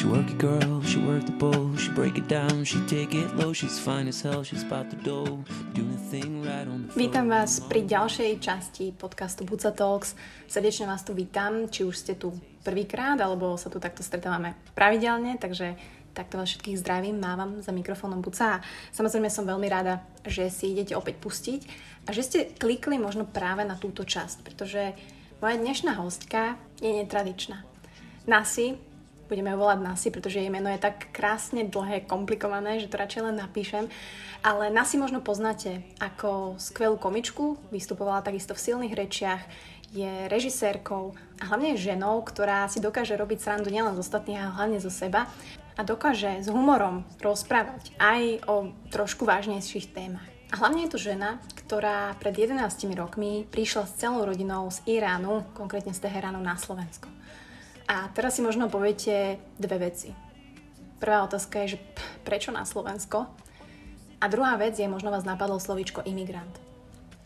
She work it girl, she work the bowl, she break it down, she take it low, she's fine as hell, she's about the dough, doing the thing right on the floor. Vítam vás pri ďalšej časti podcastu Buca Talks. Srdečne vás tu vítam, či už ste tu prvýkrát, alebo sa tu takto stretávame pravidelne, takže takto vás všetkých zdravím, mávam za mikrofónom Buca. A samozrejme som veľmi rada, že si idete opäť pustiť a že ste klikli možno práve na túto časť, pretože moja dnešná hostka je netradičná. Nasi, budeme volať Nasi, pretože jej meno je tak krásne dlhé, komplikované, že to radšej len napíšem. Ale Nasi možno poznáte ako skvelú komičku, vystupovala takisto v silných rečiach, je režisérkou a hlavne je ženou, ktorá si dokáže robiť srandu nielen z ostatných, ale hlavne zo seba a dokáže s humorom rozprávať aj o trošku vážnejších témach. A hlavne je to žena, ktorá pred 11 rokmi prišla s celou rodinou z Iránu, konkrétne z Teheránu na Slovensko. A teraz si možno poviete dve veci. Prvá otázka je, že prečo na Slovensko? A druhá vec je, možno vás napadlo slovíčko imigrant.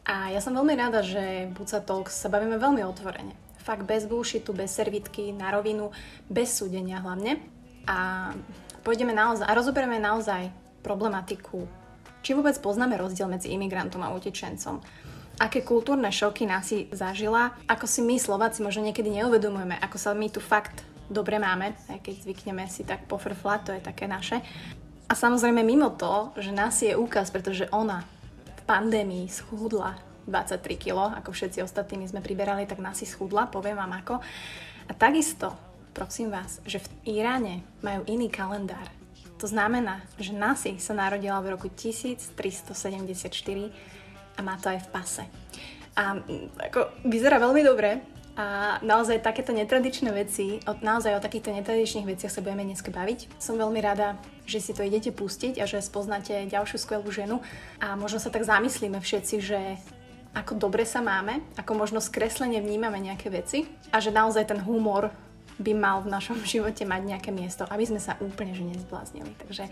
A ja som veľmi rada, že Buca Talks sa bavíme veľmi otvorene. Fakt bez bullshitu, bez servitky, na rovinu, bez súdenia hlavne. A pôjdeme naozaj, a rozoberieme naozaj problematiku, či vôbec poznáme rozdiel medzi imigrantom a utečencom aké kultúrne šoky nás si zažila, ako si my Slováci možno niekedy neuvedomujeme, ako sa my tu fakt dobre máme, aj keď zvykneme si tak pofrflať, to je také naše. A samozrejme mimo to, že nás je úkaz, pretože ona v pandémii schudla 23 kg, ako všetci ostatní sme priberali, tak nás si schudla, poviem vám ako. A takisto, prosím vás, že v Iráne majú iný kalendár. To znamená, že Nasi sa narodila v roku 1374 a má to aj v pase. A ako, vyzerá veľmi dobre a naozaj takéto netradičné veci, o, naozaj o takýchto netradičných veciach sa budeme dnes baviť. Som veľmi rada, že si to idete pustiť a že spoznáte ďalšiu skvelú ženu a možno sa tak zamyslíme všetci, že ako dobre sa máme, ako možno skreslene vnímame nejaké veci a že naozaj ten humor by mal v našom živote mať nejaké miesto, aby sme sa úplne že nezbláznili. Takže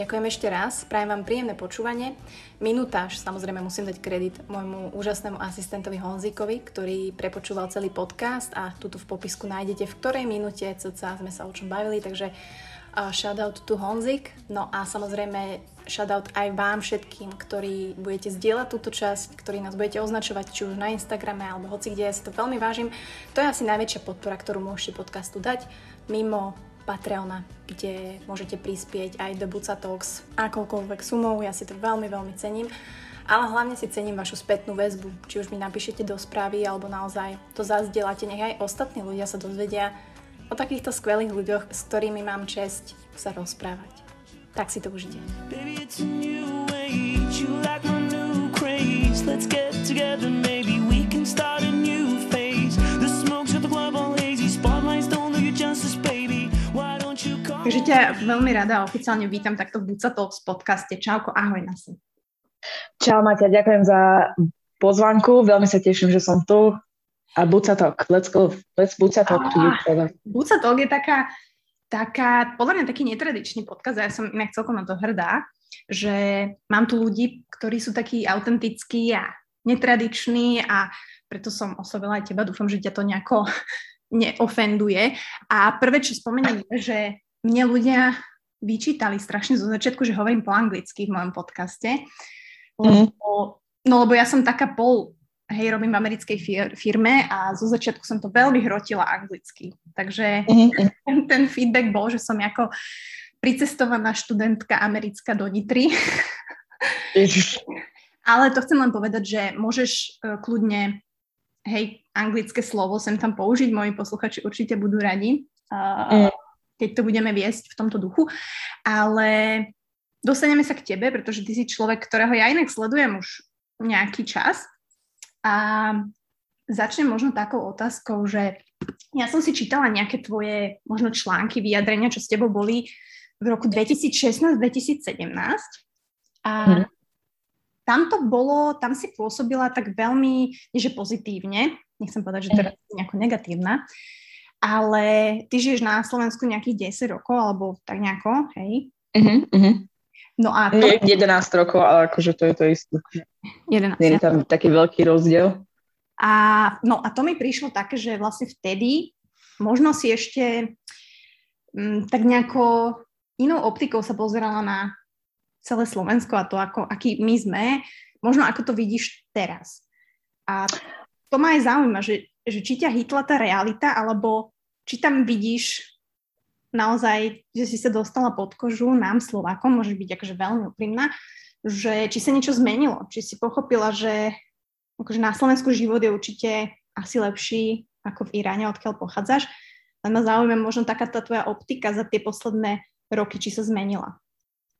Ďakujem ešte raz, prajem vám príjemné počúvanie. Minutáž, samozrejme musím dať kredit môjmu úžasnému asistentovi Honzíkovi, ktorý prepočúval celý podcast a tuto v popisku nájdete v ktorej minúte cca sme sa o čom bavili, takže shoutout to Honzik. No a samozrejme shoutout aj vám všetkým, ktorí budete zdieľať túto časť, ktorí nás budete označovať či už na Instagrame alebo hoci kde, ja si to veľmi vážim. To je asi najväčšia podpora, ktorú môžete podcastu dať mimo Patreona, kde môžete prispieť aj do Buca Talks akoukoľvek sumou, ja si to veľmi, veľmi cením. Ale hlavne si cením vašu spätnú väzbu, či už mi napíšete do správy, alebo naozaj to zazdielate, nech aj ostatní ľudia sa dozvedia o takýchto skvelých ľuďoch, s ktorými mám česť sa rozprávať. Tak si to užite. Baby, a. Takže ťa veľmi rada oficiálne vítam takto v Buca Talks podcaste. Čauko, ahoj Nasi. Čau Matia, ďakujem za pozvanku, veľmi sa teším, že som tu. A Buca Talk, let's go, let's Buca Talk. Buca Talk je taká, taká, podľa mňa taký netradičný podcast a ja som inak celkom na to hrdá, že mám tu ľudí, ktorí sú takí autentickí a netradiční a preto som oslovila aj teba, dúfam, že ťa to nejako neofenduje. A prvé, čo spomeniem, je, že mne ľudia vyčítali strašne zo začiatku, že hovorím po anglicky v mojom podcaste. Lebo, mm. No lebo ja som taká pol, hej, robím v americkej fir- firme a zo začiatku som to veľmi hrotila anglicky. Takže mm. ten, ten feedback bol, že som ako pricestovaná študentka americká do Nitry. Ale to chcem len povedať, že môžeš uh, kľudne hej, anglické slovo sem tam použiť, moji posluchači určite budú radi, uh, mm. Keď to budeme viesť v tomto duchu, ale dostaneme sa k tebe, pretože ty si človek, ktorého ja inak sledujem už nejaký čas. A začnem možno takou otázkou, že ja som si čítala nejaké tvoje možno články, vyjadrenia, čo s tebou boli v roku 2016-2017 a mm tam to bolo, tam si pôsobila tak veľmi, nie že pozitívne, nechcem povedať, že teraz je nejako negatívna, ale ty žiješ na Slovensku nejakých 10 rokov, alebo tak nejako, hej? Uh-huh, uh-huh. No a to... 11 rokov, ale akože to je to isté. 11. Nie je tam taký veľký rozdiel. A, no a to mi prišlo také, že vlastne vtedy možno si ešte um, tak nejako inou optikou sa pozerala na celé Slovensko a to, ako, aký my sme, možno ako to vidíš teraz. A to ma aj zaujíma, že, že či ťa hitla tá realita, alebo či tam vidíš naozaj, že si sa dostala pod kožu nám Slovákom, môže byť akože veľmi úprimná, že či sa niečo zmenilo, či si pochopila, že akože na Slovensku život je určite asi lepší ako v Iráne, odkiaľ pochádzaš. Len ma zaujíma možno taká tá tvoja optika za tie posledné roky, či sa zmenila.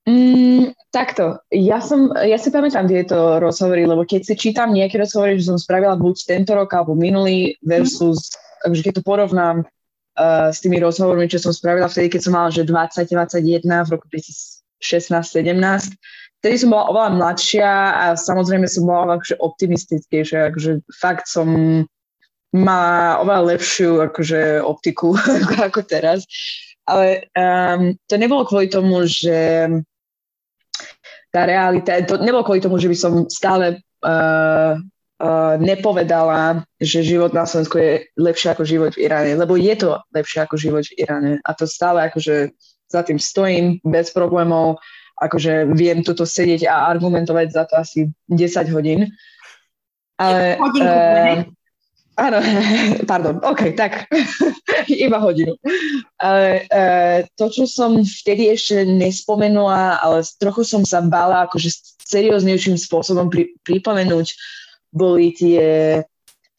Mm, takto, ja, som, ja si pamätám tieto rozhovory, lebo keď si čítam nejaké rozhovory, že som spravila buď tento rok alebo minulý versus, mm. keď to porovnám uh, s tými rozhovormi, čo som spravila vtedy, keď som mala že 20-21 v roku 2016-17, vtedy som bola oveľa mladšia a samozrejme som bola akože optimistickejšia, akože fakt som má oveľa lepšiu akože optiku ako teraz. Ale um, to nebolo kvôli tomu, že tá realita, to nebolo kvôli tomu, že by som stále uh, uh, nepovedala, že život na Slovensku je lepšie ako život v Iráne, lebo je to lepšie ako život v Iráne a to stále akože za tým stojím bez problémov, akože viem tuto sedieť a argumentovať za to asi 10 hodín. Ale, uh, Áno, pardon, OK, tak iba hodinu. Ale uh, to, čo som vtedy ešte nespomenula, ale trochu som sa bala akože serióznejším spôsobom pri, pripomenúť, boli tie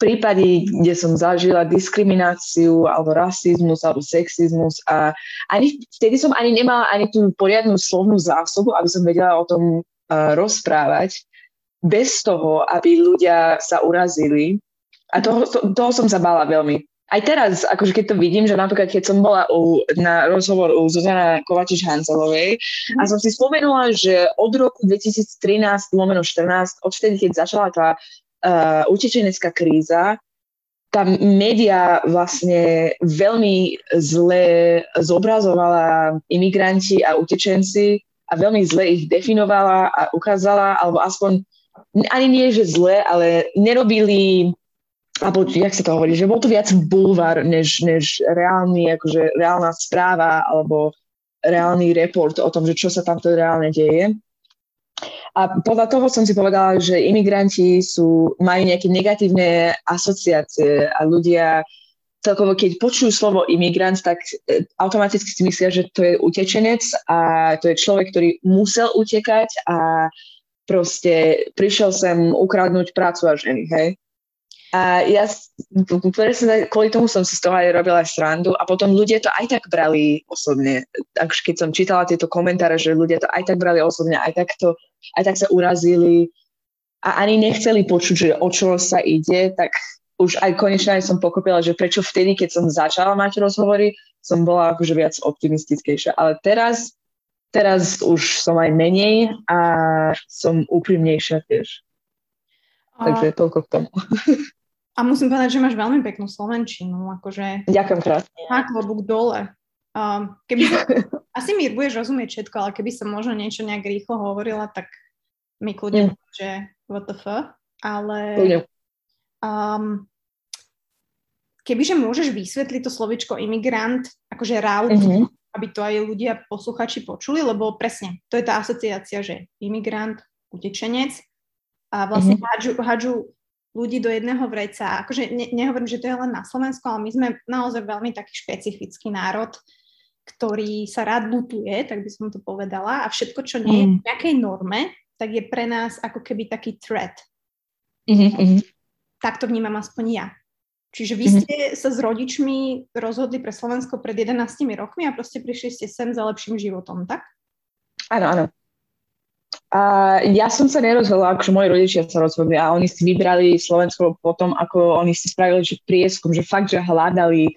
prípady, kde som zažila diskrimináciu alebo rasizmus alebo sexizmus a ani, vtedy som ani nemala ani tú poriadnu slovnú zásobu, aby som vedela o tom uh, rozprávať bez toho, aby ľudia sa urazili a toho, to, toho som sa bála veľmi. Aj teraz, akože keď to vidím, že napríklad keď som bola u, na rozhovor u Zuzana Kovačiš-Hancelovej mm. a som si spomenula, že od roku 2013 lomeno 14, odvtedy, keď začala tá uh, utečenecká kríza, tá média vlastne veľmi zle zobrazovala imigranti a utečenci a veľmi zle ich definovala a ukázala, alebo aspoň ani nie, že zle, ale nerobili alebo jak sa to hovorí, že bol to viac bulvár, než, než reálny, akože reálna správa alebo reálny report o tom, že čo sa tamto reálne deje. A podľa toho som si povedala, že imigranti sú, majú nejaké negatívne asociácie a ľudia celkovo, keď počujú slovo imigrant, tak e, automaticky si myslia, že to je utečenec a to je človek, ktorý musel utekať a proste prišiel sem ukradnúť prácu a ženy, hej. A ja presne kvôli tomu som si z toho aj robila srandu a potom ľudia to aj tak brali osobne. Takže keď som čítala tieto komentáre, že ľudia to aj tak brali osobne, aj tak, to, aj tak sa urazili a ani nechceli počuť, že o čo sa ide, tak už aj konečne aj som pochopila, že prečo vtedy, keď som začala mať rozhovory, som bola akože viac optimistickejšia. Ale teraz, teraz už som aj menej a som úprimnejšia tiež. Takže toľko k tomu. A musím povedať, že máš veľmi peknú slovenčinu. Akože... Ďakujem krásne. Tak, klobúk dole. Um, keby, asi mi budeš rozumieť všetko, ale keby som možno niečo nejak rýchlo hovorila, tak mi kľudne mm. že what the fuck. Ale um, kebyže môžeš vysvetliť to slovičko imigrant, akože route, mm-hmm. aby to aj ľudia, posluchači počuli, lebo presne, to je tá asociácia, že imigrant, utečenec a vlastne mm-hmm. hádžu, hádžu ľudí do jedného vreca. Akože ne, nehovorím, že to je len na Slovensku, ale my sme naozaj veľmi taký špecifický národ, ktorý sa rád lutuje, tak by som to povedala. A všetko, čo nie je v mm. nejakej norme, tak je pre nás ako keby taký threat. Mm-hmm. Tak to vnímam aspoň ja. Čiže vy mm-hmm. ste sa s rodičmi rozhodli pre Slovensko pred 11 rokmi a proste prišli ste sem za lepším životom, tak? Áno, áno. A ja som sa nerozhodla, akože moji rodičia sa rozhodli a oni si vybrali Slovensko potom, ako oni si spravili že prieskum, že fakt, že hľadali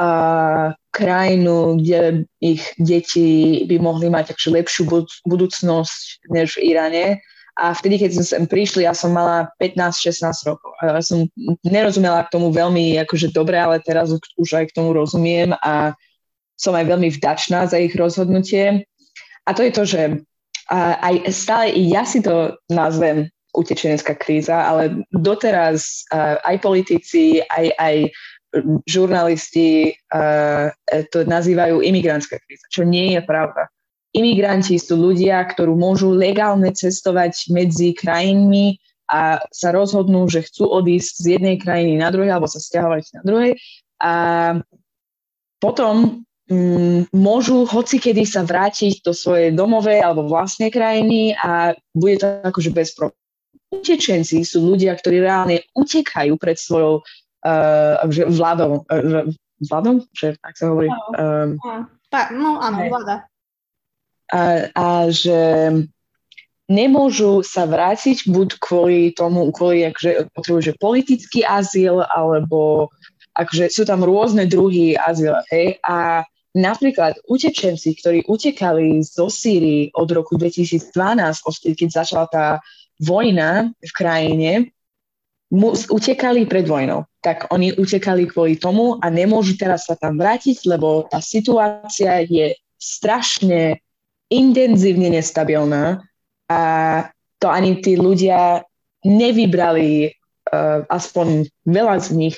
uh, krajinu, kde ich deti by mohli mať akože lepšiu budúcnosť než v Iráne. A vtedy, keď sme sem prišli, ja som mala 15-16 rokov. A ja som nerozumela k tomu veľmi akože dobre, ale teraz už aj k tomu rozumiem a som aj veľmi vdačná za ich rozhodnutie. A to je to, že a aj stále ja si to nazvem utečenecká kríza, ale doteraz aj politici, aj, aj žurnalisti uh, to nazývajú imigrantská kríza, čo nie je pravda. Imigranti sú ľudia, ktorí môžu legálne cestovať medzi krajinami a sa rozhodnú, že chcú odísť z jednej krajiny na druhej alebo sa stiahovať na druhej a potom mm, môžu hoci kedy sa vrátiť do svojej domovej alebo vlastnej krajiny a bude to akože bez problémov. Utečenci sú ľudia, ktorí reálne utekajú pred svojou uh, vládou, uh, vládom, že ak sa hovorí. Um, no áno, vláda. A, a že nemôžu sa vrátiť buď kvôli tomu, kvôli že potrebujú že politický azyl, alebo akože sú tam rôzne druhy azyl. Hej? A napríklad utečenci, ktorí utekali zo Sýrii od roku 2012, keď začala tá vojna v krajine, mu, utekali pred vojnou. Tak oni utekali kvôli tomu a nemôžu teraz sa tam vrátiť, lebo tá situácia je strašne intenzívne nestabilná a to ani tí ľudia nevybrali, uh, aspoň veľa z nich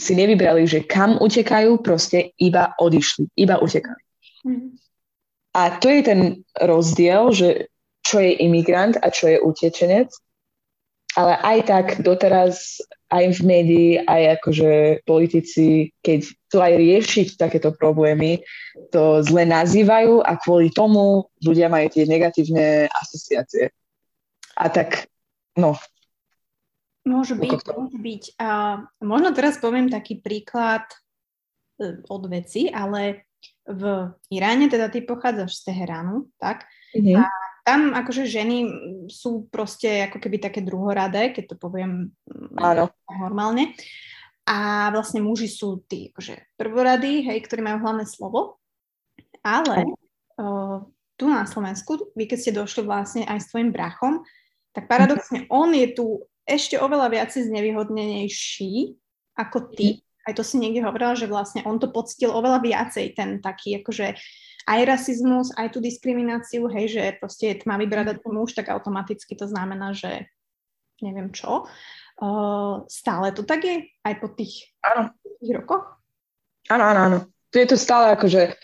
si nevybrali, že kam utekajú, proste iba odišli, iba utekali. Mm-hmm. A to je ten rozdiel, že čo je imigrant a čo je utečenec. Ale aj tak doteraz aj v médii, aj akože politici, keď chcú aj riešiť takéto problémy, to zle nazývajú a kvôli tomu ľudia majú tie negatívne asociácie. A tak, no. Môže byť, môže byť. A možno teraz poviem taký príklad e, od veci, ale v Iráne, teda ty pochádzaš z Teheránu, tak? Mm-hmm. A tam akože ženy sú proste ako keby také druhoradé, keď to poviem mm, Áno. normálne. A vlastne muži sú tí akože prvorady, hej, ktorí majú hlavné slovo. Ale uh, tu na Slovensku, vy keď ste došli vlastne aj s tvojim brachom, tak paradoxne on je tu ešte oveľa viac znevýhodnenejší ako ty. Aj to si niekde hovorila, že vlastne on to pocítil oveľa viacej, ten taký akože aj rasizmus, aj tú diskrimináciu, hej, že proste je tmavý bradatý muž, tak automaticky to znamená, že neviem čo. Uh, stále to tak je? Aj po tých, áno. tých rokoch? Áno, áno, áno. Tu je to stále akože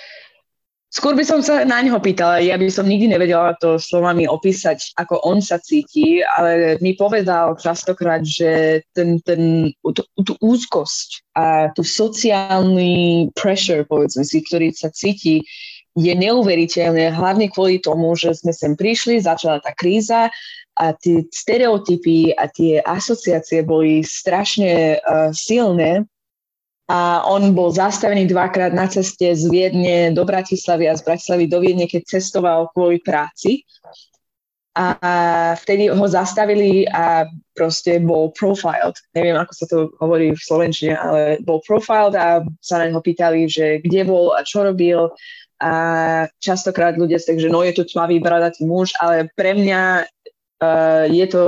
Skôr by som sa na neho pýtala, ja by som nikdy nevedela to slovami opísať, ako on sa cíti, ale mi povedal častokrát, že ten, ten, tú, tú úzkosť a tú sociálny pressure, povedzme si, ktorý sa cíti, je neuveriteľné, hlavne kvôli tomu, že sme sem prišli, začala tá kríza a tie stereotypy a tie asociácie boli strašne uh, silné a on bol zastavený dvakrát na ceste z Viedne do Bratislavy a z Bratislavy do Viedne, keď cestoval kvôli práci. A vtedy ho zastavili a proste bol profiled. Neviem, ako sa to hovorí v Slovenčine, ale bol profiled a sa na neho pýtali, že kde bol a čo robil a častokrát ľudia si že no je to tmavý bradatý muž, ale pre mňa uh, je to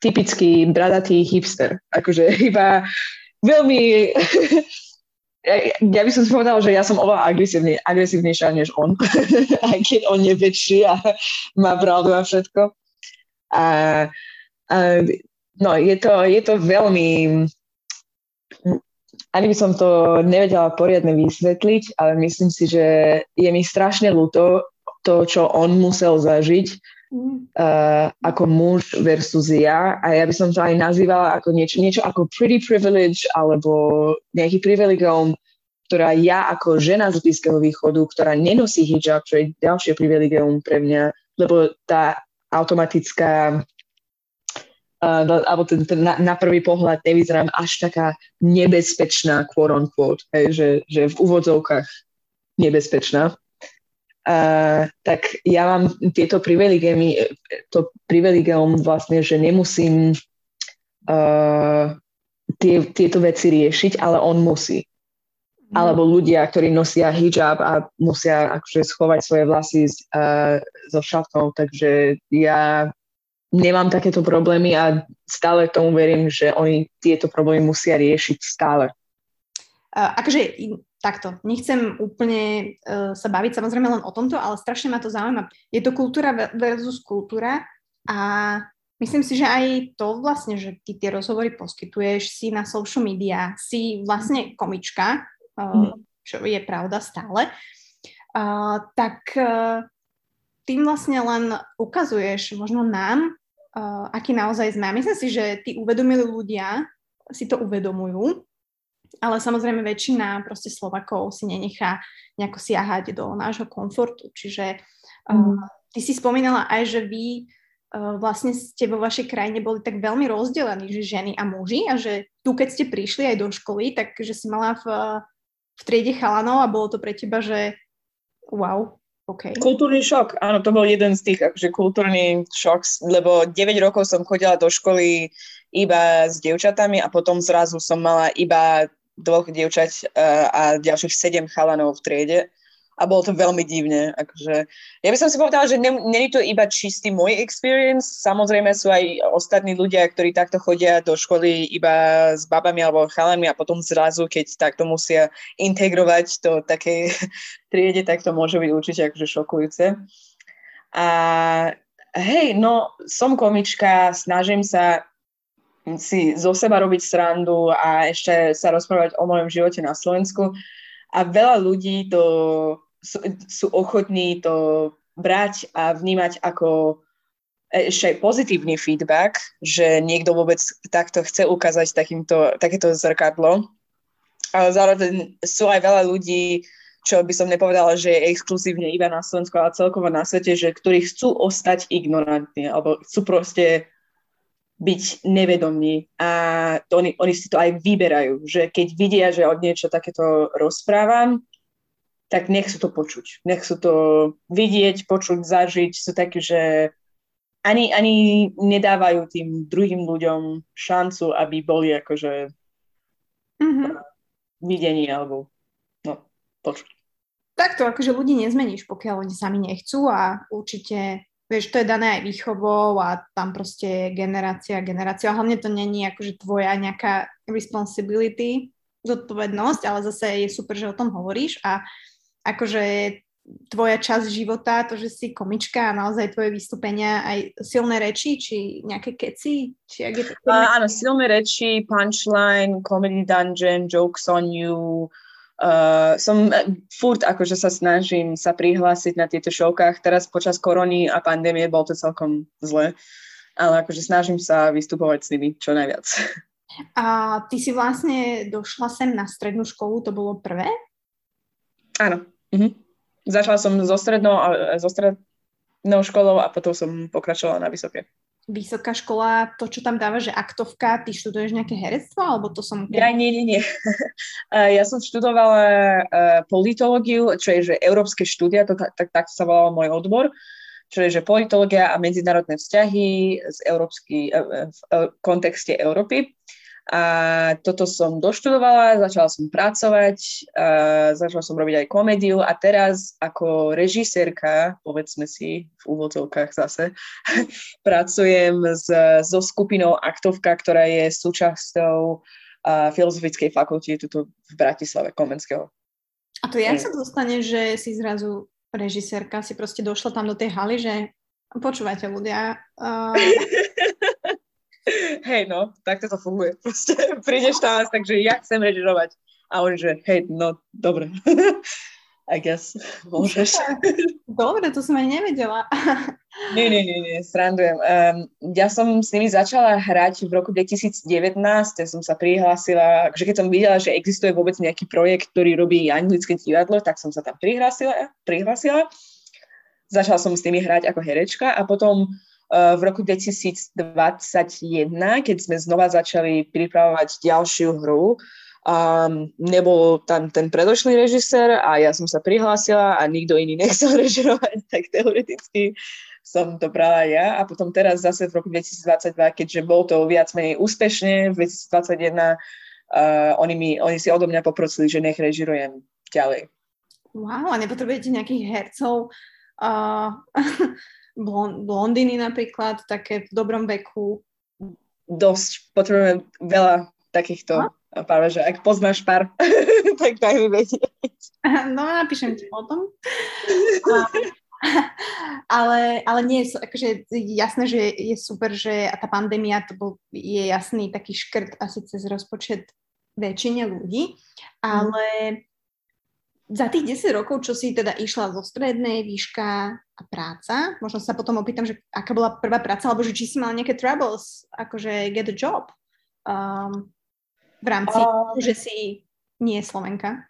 typický bradatý hipster. Akože iba veľmi... ja by som si povedala, že ja som oveľa agresívne, agresívnejšia než on, aj keď on je väčší a má pravdu a všetko. A, a no, je to, je to veľmi ani by som to nevedela poriadne vysvetliť, ale myslím si, že je mi strašne ľúto to, čo on musel zažiť uh, ako muž versus ja. A ja by som to aj nazývala ako niečo, niečo ako pretty privilege alebo nejaký privilegium, ktorá ja ako žena z Blízkeho východu, ktorá nenosí hijab, čo je ďalšie privilegium pre mňa, lebo tá automatická uh, alebo ten, ten na, na prvý pohľad nevyzerám až taká nebezpečná, quote on quote, hej, že, že v úvodzovkách nebezpečná. Uh, tak ja mám tieto privilegium, to privilegium vlastne, že nemusím uh, tie, tieto veci riešiť, ale on musí. Mm. Alebo ľudia, ktorí nosia hijab a musia akože schovať svoje vlasy uh, so šatkou, takže ja nemám takéto problémy a stále tomu verím, že oni tieto problémy musia riešiť stále. Uh, akože takto, nechcem úplne uh, sa baviť samozrejme len o tomto, ale strašne ma to zaujíma. Je to kultúra versus kultúra a myslím si, že aj to vlastne, že ty tie rozhovory poskytuješ, si na social media, si vlastne komička, uh, čo je pravda stále, uh, tak uh, tým vlastne len ukazuješ možno nám, uh, aký naozaj sme. Myslím si, že tí uvedomili ľudia si to uvedomujú, ale samozrejme väčšina proste Slovakov si nenechá nejako siahať do nášho komfortu. Čiže uh, ty si spomínala aj, že vy uh, vlastne ste vo vašej krajine boli tak veľmi rozdelení, že ženy a muži a že tu, keď ste prišli aj do školy, tak že si mala v, v triede chalanov a bolo to pre teba, že wow, Okay. Kultúrny šok, áno, to bol jeden z tých akože kultúrny šok, lebo 9 rokov som chodila do školy iba s dievčatami a potom zrazu som mala iba dvoch dievčať uh, a ďalších sedem chalanov v triede a bolo to veľmi divne. Akože, ja by som si povedala, že není to iba čistý môj experience, samozrejme sú aj ostatní ľudia, ktorí takto chodia do školy iba s babami alebo chalami a potom zrazu, keď takto musia integrovať do takej triede, tak to môže byť určite akože šokujúce. A hej, no som komička, snažím sa si zo seba robiť srandu a ešte sa rozprávať o mojom živote na Slovensku. A veľa ľudí to sú, sú ochotní to brať a vnímať ako ešte aj pozitívny feedback, že niekto vôbec takto chce ukázať takýmto, takéto zrkadlo. Ale zároveň sú aj veľa ľudí, čo by som nepovedala, že je exkluzívne iba na Slovensku, ale celkovo na svete, že ktorí chcú ostať ignorantní, alebo chcú proste byť nevedomní a to oni, oni si to aj vyberajú, že keď vidia, že od niečo takéto rozprávam, tak nech sú to počuť. Nech sú to vidieť, počuť, zažiť. Sú takí, že ani, ani nedávajú tým druhým ľuďom šancu, aby boli akože mm-hmm. videní alebo no, počuť. Takto, akože ľudí nezmeníš, pokiaľ oni sami nechcú a určite vieš, to je dané aj výchovou a tam proste generácia, generácia. A hlavne to není akože tvoja nejaká responsibility, zodpovednosť, ale zase je super, že o tom hovoríš a akože tvoja časť života, to, že si komička a naozaj tvoje vystúpenia, aj silné reči, či nejaké keci? Či ak je to... Uh, áno, silné reči, punchline, comedy dungeon, jokes on you, Uh, som eh, furt akože sa snažím sa prihlásiť na tieto šovkách. Teraz počas korony a pandémie bol to celkom zle, ale akože snažím sa vystupovať s nimi čo najviac. A ty si vlastne došla sem na strednú školu, to bolo prvé? Áno. Mhm. Začala som zo strednou, zo strednou školou a potom som pokračovala na vysoké vysoká škola, to, čo tam dáva, že aktovka, ty študuješ nejaké herectvo, alebo to som... Ja, nie, nie, nie. ja som študovala uh, politológiu, čo je, že európske štúdia, to, tak, tak sa volal môj odbor, čo je, že politológia a medzinárodné vzťahy z európsky, uh, v uh, kontexte Európy. A toto som doštudovala, začala som pracovať, a začala som robiť aj komédiu a teraz ako režisérka, povedzme si v úvodzovkách zase, pracujem s, so skupinou Aktovka, ktorá je súčasťou uh, Filozofickej fakulty tuto v Bratislave Komenského. A to jak sa dostane, že si zrazu režisérka, si proste došla tam do tej haly, že počúvajte ľudia, uh, hej no, takto to funguje. Proste prídeš tam, takže ja chcem režirovať. A on že, hej, no, dobre. I guess, môžeš. Dobre, to som aj nevedela. nie, nie, nie, nie, srandujem. Um, ja som s nimi začala hrať v roku 2019, ja som sa prihlásila, že keď som videla, že existuje vôbec nejaký projekt, ktorý robí anglické divadlo, tak som sa tam prihlásila, prihlásila. Začala som s nimi hrať ako herečka a potom v roku 2021, keď sme znova začali pripravovať ďalšiu hru, um, nebol tam ten predošlý režisér a ja som sa prihlásila a nikto iný nechcel režirovať, tak teoreticky som to brala ja. A potom teraz zase v roku 2022, keďže bol to viac menej úspešne, v 2021 uh, oni, mi, oni si odo mňa poprosili, že nech režirujem ďalej. Wow, a nepotrebujete nejakých hercov uh, blond, blondiny napríklad, také v dobrom veku. Dosť, potrebujem veľa takýchto a práve, že ak poznáš pár, tak daj mi vedieť. No, napíšem ti potom. ale, ale nie, akože jasné, že je super, že a tá pandémia to bol, je jasný taký škrt asi cez rozpočet väčšine ľudí, ale za tých 10 rokov, čo si teda išla zo strednej, výška a práca, možno sa potom opýtam, že aká bola prvá práca, alebo že či si mala nejaké troubles, akože get a job um, v rámci, uh, že si nie Slovenka.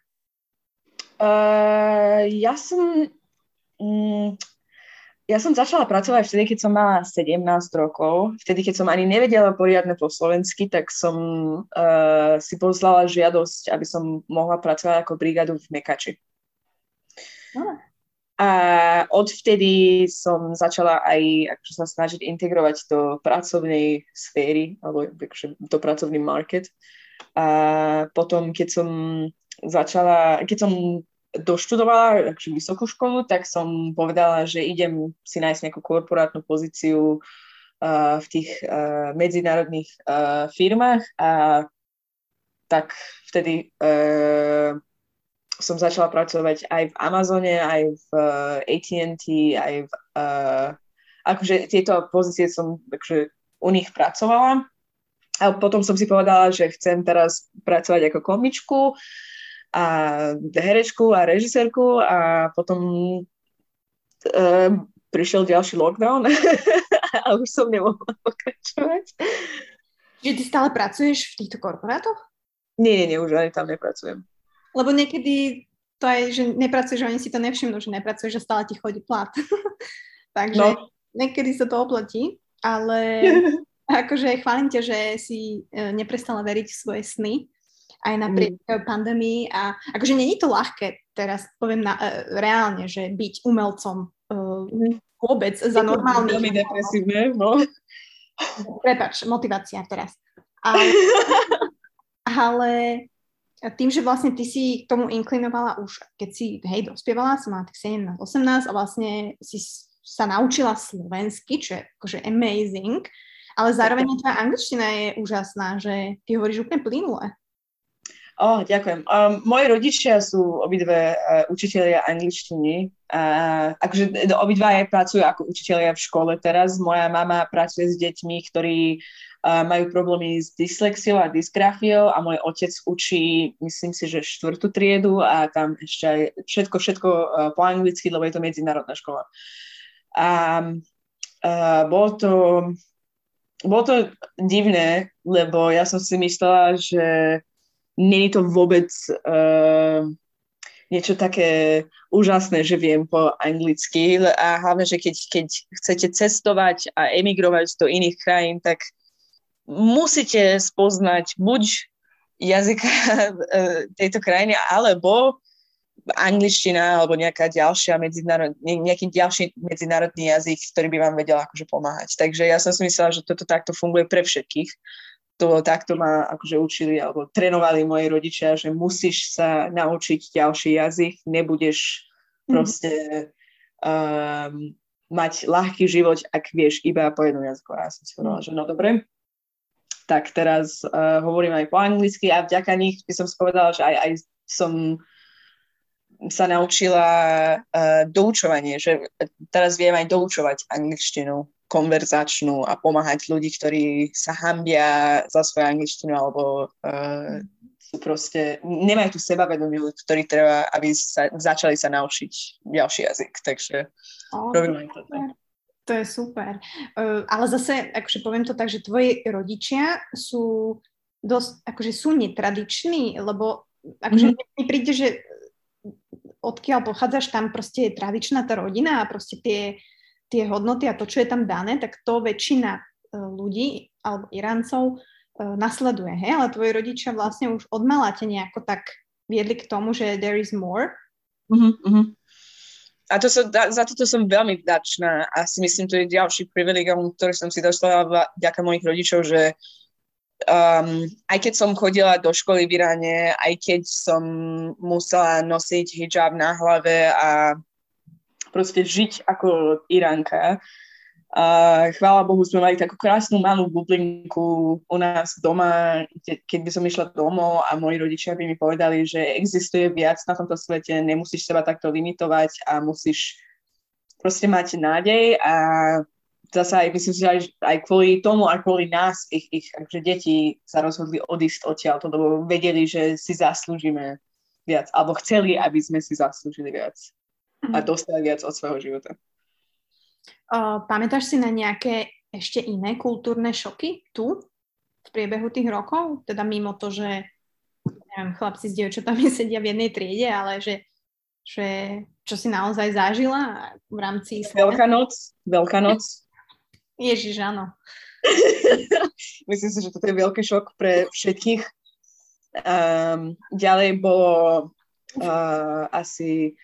Uh, ja som mm, ja som začala pracovať vtedy, keď som mala 17 rokov. Vtedy, keď som ani nevedela poriadne po slovensky, tak som uh, si poslala žiadosť, aby som mohla pracovať ako brigádu v Mekači. No. A odvtedy som začala aj akože sa snažiť integrovať do pracovnej sféry, alebo akože do pracovný market. A potom, keď som začala, keď som doštudovala akože vysokú školu, tak som povedala, že idem si nájsť nejakú korporátnu pozíciu uh, v tých uh, medzinárodných uh, firmách a tak vtedy uh, som začala pracovať aj v Amazone, aj v uh, AT&T, aj v uh, akože tieto pozície som akože u nich pracovala. A potom som si povedala, že chcem teraz pracovať ako komičku a herečku a režisérku a potom uh, prišiel ďalší lockdown a už som nemohla pokračovať. Že ty stále pracuješ v týchto korporátoch? Nie, nie, nie, už ani tam nepracujem. Lebo niekedy to aj, že nepracuješ, oni si to nevšimnú, že nepracuješ, že stále ti chodí plat. Takže no. niekedy sa to oplatí, ale akože chválim ťa, že si e, neprestala veriť v svoje sny aj napriek mm. pandémii a akože není to ľahké, teraz poviem na, uh, reálne, že byť umelcom uh, vôbec za normálny. Veľmi depresívne, no. Prepač, motivácia teraz. Ale, ale tým, že vlastne ty si k tomu inklinovala už, keď si, hej, dospievala, som mala tak 17, 18 a vlastne si sa naučila slovensky, čo je akože amazing, ale zároveň tvoja angličtina je úžasná, že ty hovoríš úplne plynule. Oh, ďakujem. Um, moji rodičia sú obidve uh, učiteľia angličtiny. Uh, akože obidva aj pracujú ako učiteľia v škole teraz. Moja mama pracuje s deťmi, ktorí uh, majú problémy s dyslexiou a dysgrafiou a môj otec učí, myslím si, že štvrtú triedu a tam ešte aj všetko, všetko uh, po anglicky, lebo je to medzinárodná škola. A uh, bolo to bolo to divné, lebo ja som si myslela, že není to vôbec uh, niečo také úžasné, že viem po anglicky a hlavne, že keď, keď chcete cestovať a emigrovať do iných krajín, tak musíte spoznať buď jazyka uh, tejto krajiny, alebo angličtina alebo nejaká ďalšia medzinárod, nejaký ďalší medzinárodný jazyk, ktorý by vám vedel akože pomáhať. Takže ja som si myslela, že toto takto funguje pre všetkých to takto ma akože učili alebo trénovali moji rodičia, že musíš sa naučiť ďalší jazyk, nebudeš mhm. proste um, mať ľahký život, ak vieš iba po jednom jazyku. A ja som si povedala, že no dobre, tak teraz uh, hovorím aj po anglicky a vďaka nich by som spovedala, že aj, aj som sa naučila uh, doučovanie, že teraz viem aj doučovať angličtinu konverzačnú a pomáhať ľudí, ktorí sa hambia za svoju angličtinu alebo uh, sú proste, nemajú tú sebavedomiu, ktorý treba, aby sa, začali sa naučiť ďalší jazyk. Takže oh, robím aj toto. To je super. Uh, ale zase, akože poviem to tak, že tvoji rodičia sú dosť, akože sú netradiční, lebo akože mm-hmm. mi príde, že odkiaľ pochádzaš, tam proste je tradičná tá rodina a proste tie tie hodnoty a to, čo je tam dané, tak to väčšina e, ľudí alebo Iráncov e, nasleduje. Hej? Ale tvoji rodičia vlastne už od maláte nejako tak viedli k tomu, že there is more. Uh-huh. A to som, za toto som veľmi vďačná a si myslím, to je ďalší privilegium, ktorý som si dostala vďaka mojich rodičov, že um, aj keď som chodila do školy v Iráne, aj keď som musela nosiť hijab na hlave a proste žiť ako Iránka. A chvála Bohu, sme mali takú krásnu malú bublinku u nás doma, keď by som išla domov a moji rodičia by mi povedali, že existuje viac na tomto svete, nemusíš seba takto limitovať a musíš proste mať nádej a zase aj myslím si, aj, aj kvôli tomu a kvôli nás ich, ich akože deti sa rozhodli odísť odtiaľ, lebo vedeli, že si zaslúžime viac, alebo chceli, aby sme si zaslúžili viac a mhm. dostali viac od svojho života. Uh, pamätáš si na nejaké ešte iné kultúrne šoky tu v priebehu tých rokov? Teda mimo to, že neviem, chlapci s dievčatami sedia v jednej triede, ale že, že čo si naozaj zažila v rámci... Veľká noc, Veľká noc. Ježiš, áno. Myslím si, že toto je veľký šok pre všetkých. Um, ďalej bolo uh, asi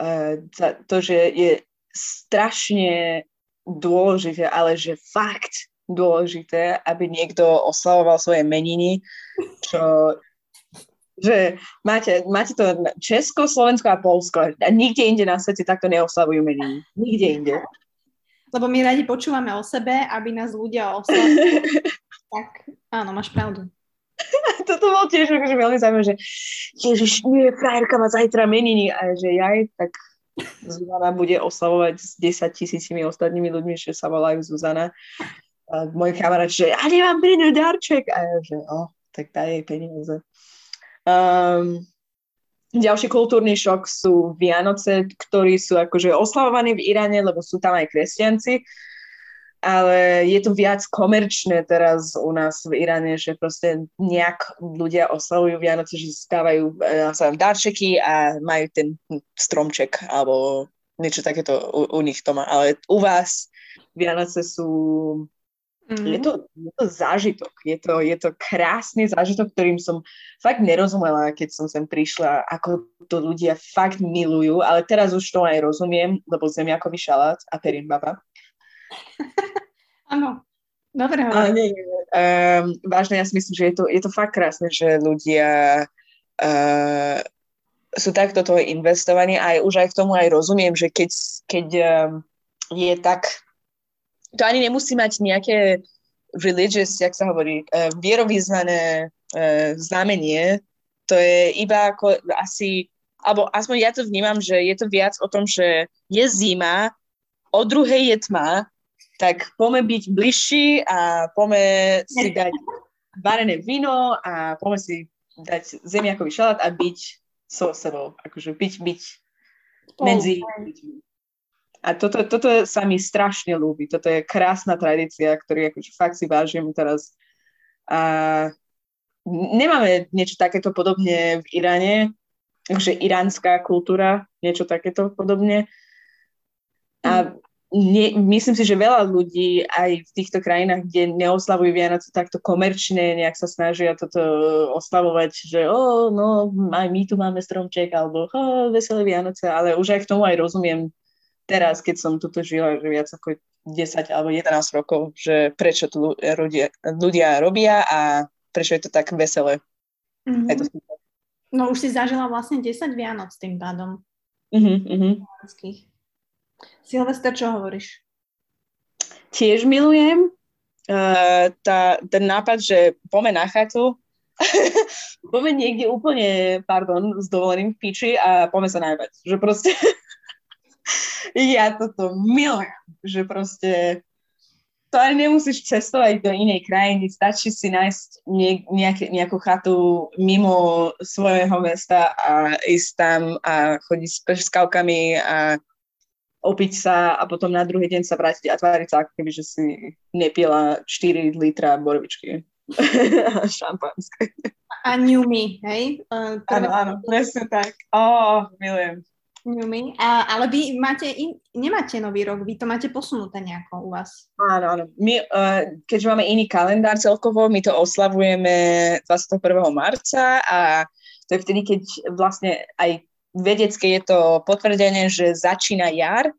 uh, to, že je strašne dôležité, ale že fakt dôležité, aby niekto oslavoval svoje meniny, čo že máte, máte to Česko, Slovensko a Polsko a nikde inde na svete takto neoslavujú meniny. Nikde inde. Lebo my radi počúvame o sebe, aby nás ľudia oslavili. tak áno, máš pravdu. Toto bol tiež akože veľmi zaujímavé, že ježiš, nie, frajerka má zajtra meniny a že jaj, tak Zuzana bude oslavovať s 10 tisícimi ostatnými ľuďmi, že sa volajú Zuzana. A môj kamarát, že ja nemám pri darček. A ja, že oh, tak daj jej peniaze. Um, ďalší kultúrny šok sú Vianoce, ktorí sú akože oslavovaní v Iráne, lebo sú tam aj kresťanci ale je to viac komerčné teraz u nás v Iráne, že proste nejak ľudia oslavujú Vianoce, že stávajú ja e, darčeky a majú ten stromček alebo niečo takéto u, u nich to má. Ale u vás Vianoce sú... Mm. Je, to, je to zážitok, je to, je to krásny zážitok, ktorým som fakt nerozumela, keď som sem prišla, ako to ľudia fakt milujú, ale teraz už to aj rozumiem, lebo zemiakový šalát a perimbaba Áno, dobre. Ale nie, um, vážne, ja si myslím, že je to, je to fakt krásne, že ľudia uh, sú takto toho investovaní. A aj, už aj k tomu aj rozumiem, že keď, keď um, je tak, to ani nemusí mať nejaké religious, jak sa hovorí, uh, vierovýznané uh, znamenie, to je iba ako asi, alebo aspoň ja to vnímam, že je to viac o tom, že je zima, o druhej je tma tak poďme byť bližší a poďme si dať varené víno a poďme si dať zemiakový šalát a byť so sebou. Akože byť, byť medzi A toto, toto sa mi strašne ľúbi. Toto je krásna tradícia, ktorú akože fakt si vážim teraz. A nemáme niečo takéto podobne v Iráne, takže iránska kultúra, niečo takéto podobne. A nie, myslím si, že veľa ľudí aj v týchto krajinách, kde neoslavujú Vianoce takto komerčne, nejak sa snažia toto oslavovať, že o, oh, no, aj my tu máme stromček, alebo oh, veselé Vianoce, ale už aj k tomu aj rozumiem teraz, keď som tuto žila, že viac ako 10 alebo 11 rokov, že prečo tu ľudia, ľudia robia a prečo je to tak veselé. Mm-hmm. to no už si zažila vlastne 10 Vianoc tým pádom. Uh-huh. Silvester, čo hovoríš? Tiež milujem. Uh, tá, ten nápad, že poďme na chatu, poďme niekde úplne, pardon, s dovolením v piči a poďme sa najbať. Že proste ja toto milujem, že proste to ani nemusíš cestovať do inej krajiny, stačí si nájsť nie, nejaké, nejakú chatu mimo svojho mesta a ísť tam a chodiť s prskavkami a opiť sa a potom na druhý deň sa vrátiť a tváriť sa, ako keby, že si nepila 4 litra borovičky šampanské. A New Me, hej? Uh, áno, áno, presne tak. Oh, milujem. New Me. A, ale vy máte in, nemáte nový rok, vy to máte posunuté nejako u vás. Áno, áno. My, uh, keďže máme iný kalendár celkovo, my to oslavujeme 21. marca a to je vtedy, keď vlastne aj vedecké je to potvrdené, že začína jar.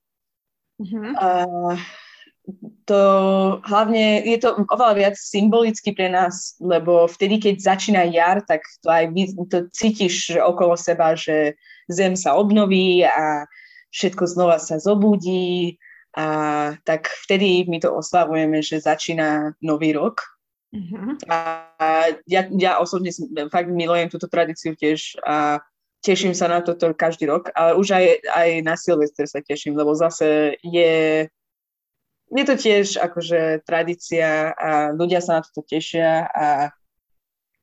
Uh-huh. Uh, to hlavne je to oveľa viac symbolicky pre nás, lebo vtedy, keď začína jar, tak to aj to cítiš okolo seba, že zem sa obnoví a všetko znova sa zobudí a tak vtedy my to oslavujeme, že začína nový rok. Uh-huh. A ja, ja osobne fakt milujem túto tradíciu tiež a teším sa na toto každý rok, ale už aj, aj na Silvester sa teším, lebo zase je, je to tiež akože tradícia a ľudia sa na toto tešia a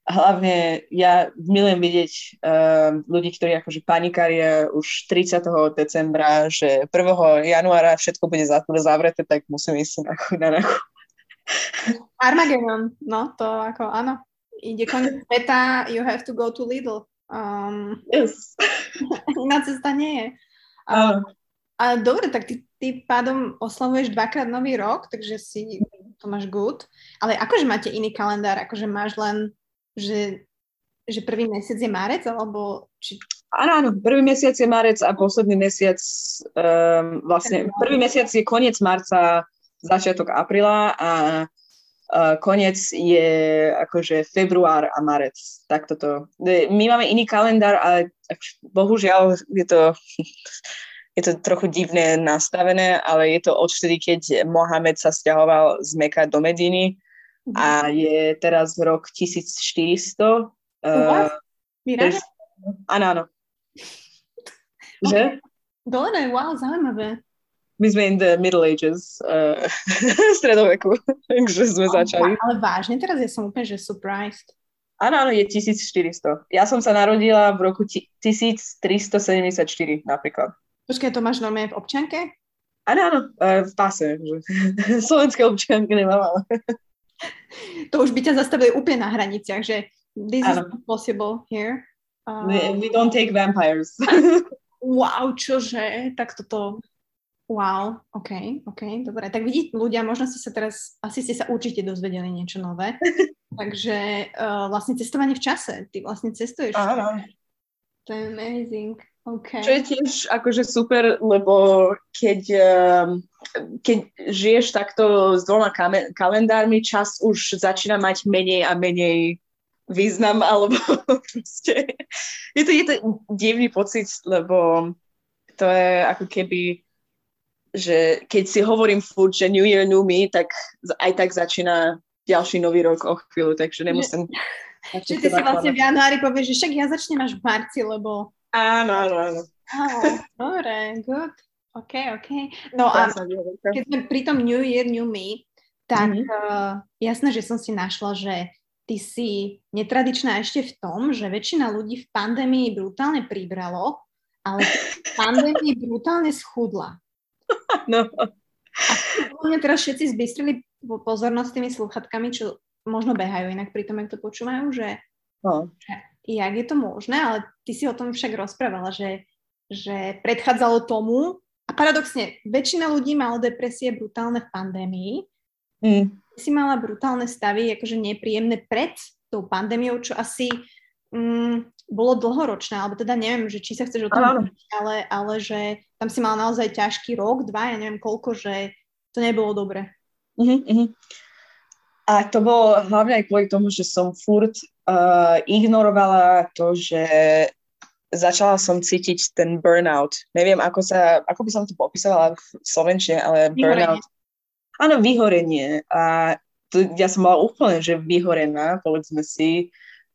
hlavne ja milujem vidieť uh, ľudí, ktorí akože panikária už 30. decembra, že 1. januára všetko bude zavreté, tak musím ísť na, na nákup. No to ako áno. Ide koniec sveta, you have to go to Lidl. Um, yes. iná cesta nie je. Uh, a dobre, tak ty, ty pádom oslavuješ dvakrát nový rok, takže si to máš good. Ale akože máte iný kalendár, akože máš len, že, že prvý mesiac je marec, alebo či... Áno, áno, prvý mesiac je marec a posledný mesiac, um, vlastne prvý mesiac je koniec marca, začiatok apríla a koniec je akože február a marec. Tak toto. My máme iný kalendár, ale bohužiaľ je to, je to trochu divné nastavené, ale je to odvtedy, keď Mohamed sa stiahoval z Meka do Mediny a mhm. je teraz rok 1400. Uh, áno, áno. Že? Dobre, wow, zaujímavé my sme in the middle ages, uh, stredoveku, takže sme oh, začali. Ale vážne, teraz ja som úplne, že surprised. Áno, áno, je 1400. Ja som sa narodila v roku 1374 napríklad. Počkaj, to máš normálne v občianke? Áno, áno, uh, v pase. Slovenské občianky nemám, ale... to už by ťa zastavili úplne na hraniciach, že this ano. is possible here. Uh... We, we don't take vampires. wow, čože? Tak toto Wow, OK, OK, dobre. Tak vidíte, ľudia, možno ste sa teraz, asi ste sa určite dozvedeli niečo nové. Takže uh, vlastne cestovanie v čase. Ty vlastne cestuješ. Áno. To je amazing. Okay. Čo je tiež akože super, lebo keď, uh, keď žiješ takto s dvoma kalendármi, čas už začína mať menej a menej význam, alebo proste... Je to, je to divný pocit, lebo to je ako keby že keď si hovorím furt, že New Year, New Me, tak aj tak začína ďalší nový rok o chvíľu, takže nemusím... Čiže ty si vlastne v januári povieš, že však ja začnem až v marci, lebo... Áno, áno, áno. Dobre, good. OK, OK. No a keď sme pri tom New Year, New Me, tak mm-hmm. uh, jasné, že som si našla, že ty si netradičná ešte v tom, že väčšina ľudí v pandémii brutálne pribralo, ale v pandémii brutálne schudla. No. A mňa teraz všetci zbystrili pozornosť tými sluchatkami, čo možno behajú inak pri tom, ak to počúvajú, že, no. že jak je to možné, ale ty si o tom však rozprávala, že, že predchádzalo tomu a paradoxne, väčšina ľudí malo depresie brutálne v pandémii. Mm. Si mala brutálne stavy, akože nepríjemné pred tou pandémiou, čo asi mm, bolo dlhoročné, alebo teda neviem, že či sa chceš o tom hovoriť, ale, ale že tam si mal naozaj ťažký rok, dva, ja neviem koľko, že to nebolo dobre. Uh-huh, uh-huh. A to bolo hlavne aj kvôli tomu, že som furt uh, ignorovala to, že začala som cítiť ten burnout. Neviem, ako, sa, ako by som to popísala v Slovenčine, ale burnout. Áno, vyhorenie. A to, ja som bola úplne, že vyhorená, povedzme si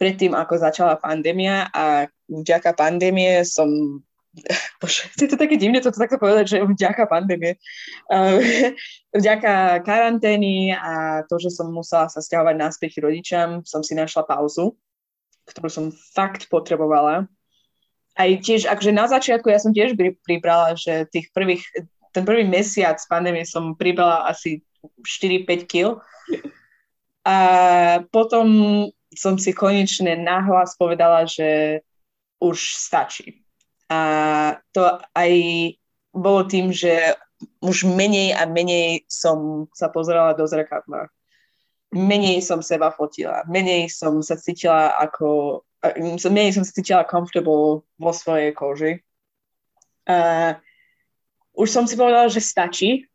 predtým, ako začala pandémia a vďaka pandémie som Bože, je to také divné toto takto povedať, že vďaka pandémie. Uh, vďaka karantény a to, že som musela sa stiahovať naspäť rodičom, som si našla pauzu, ktorú som fakt potrebovala. Aj tiež, akože na začiatku ja som tiež pribrala, že tých prvých, ten prvý mesiac pandémie som pribrala asi 4-5 kg. A potom som si konečne nahlas povedala, že už stačí. A to aj bolo tým, že už menej a menej som sa pozerala do zrkadla. Menej som seba fotila, menej som sa cítila ako, menej som sa cítila comfortable vo svojej koži. A už som si povedala, že stačí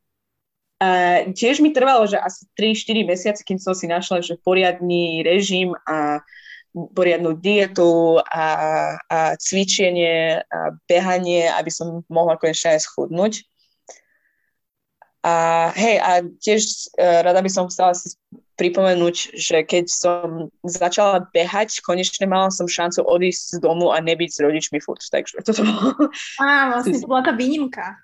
a tiež mi trvalo, že asi 3-4 mesiace, kým som si našla, že poriadný režim a poriadnu dietu a, a cvičenie a behanie, aby som mohla konečne aj schudnúť. A hej, a tiež uh, rada by som chcela si pripomenúť, že keď som začala behať, konečne mala som šancu odísť z domu a nebyť s rodičmi furt. Takže toto bolo... Á, vlastne to bola tá výnimka.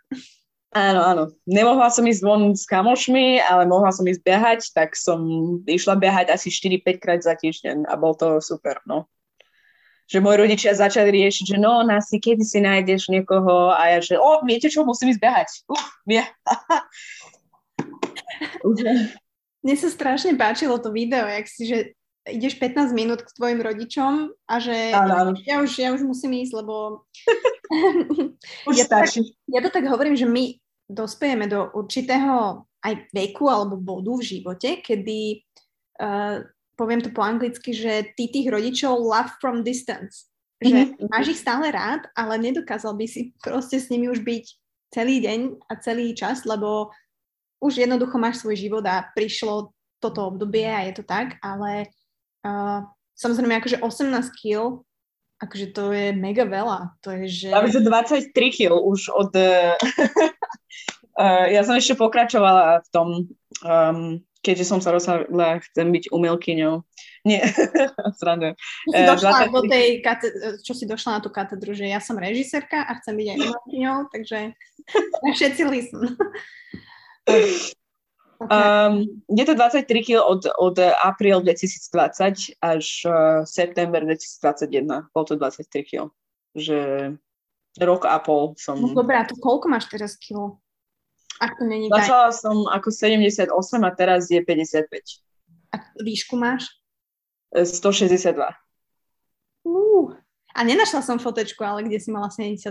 Áno, áno. Nemohla som ísť von s kamošmi, ale mohla som ísť behať, tak som išla behať asi 4-5 krát za týždeň a bol to super, no. Že moji rodičia začali riešiť, že no, Nasi, kedy si nájdeš niekoho a ja, že o, viete čo, musím ísť behať. Uf, vie. Mne sa strašne páčilo to video, jak si, že ideš 15 minút k tvojim rodičom a že áno. Ja, už, ja už musím ísť, lebo už ja, to tak, ja to tak hovorím, že my dospejeme do určitého aj veku alebo bodu v živote, kedy uh, poviem to po anglicky, že ty tých rodičov love from distance. Že mm-hmm. máš ich stále rád, ale nedokázal by si proste s nimi už byť celý deň a celý čas, lebo už jednoducho máš svoj život a prišlo toto obdobie a je to tak, ale uh, samozrejme akože 18 kg akože to je mega veľa. To je, že... Máme 23 kg už od... Uh, ja som ešte pokračovala v tom, um, keďže som sa rozhodla, chcem byť umelkyňou. Nie, srandujem. Si, došla do tej kate- čo si došla na tú katedru, že ja som režisérka a chcem byť aj umelkyňou, takže všetci listen. Um, je to 23 kg od, od apríl 2020 až uh, september 2021. Bol to 23 kg. Že rok a pol som... No dobré, a to koľko máš teraz kilo? Ak to není Začala taj... som ako 78 a teraz je 55. A výšku máš? 162. Uh, a nenašla som fotečku, ale kde si mala 78.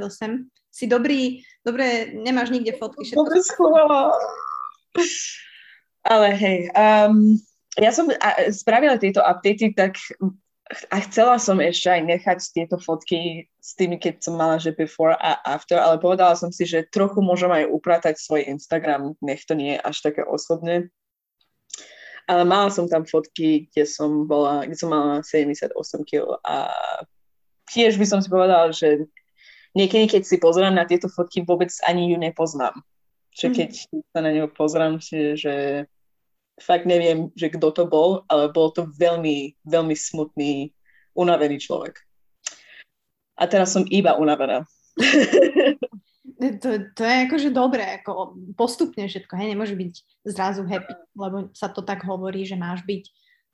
Si dobrý, dobre, nemáš nikde fotky. Všetko. Dobre schovala. Ale hej, um, ja som spravila tieto updaty, tak a chcela som ešte aj nechať tieto fotky s tými, keď som mala, že before a after, ale povedala som si, že trochu môžem aj upratať svoj Instagram, nech to nie je až také osobné. Ale mala som tam fotky, kde som bola, kde som mala 78 kg a tiež by som si povedala, že niekedy, keď si pozerám na tieto fotky, vôbec ani ju nepoznám. Že mhm. keď mm. sa na ňu pozerám, že fakt neviem, že kto to bol, ale bol to veľmi, veľmi smutný, unavený človek. A teraz som iba unavená. to, to je akože dobré, ako postupne všetko, hej, nemôže byť zrazu happy, lebo sa to tak hovorí, že máš byť,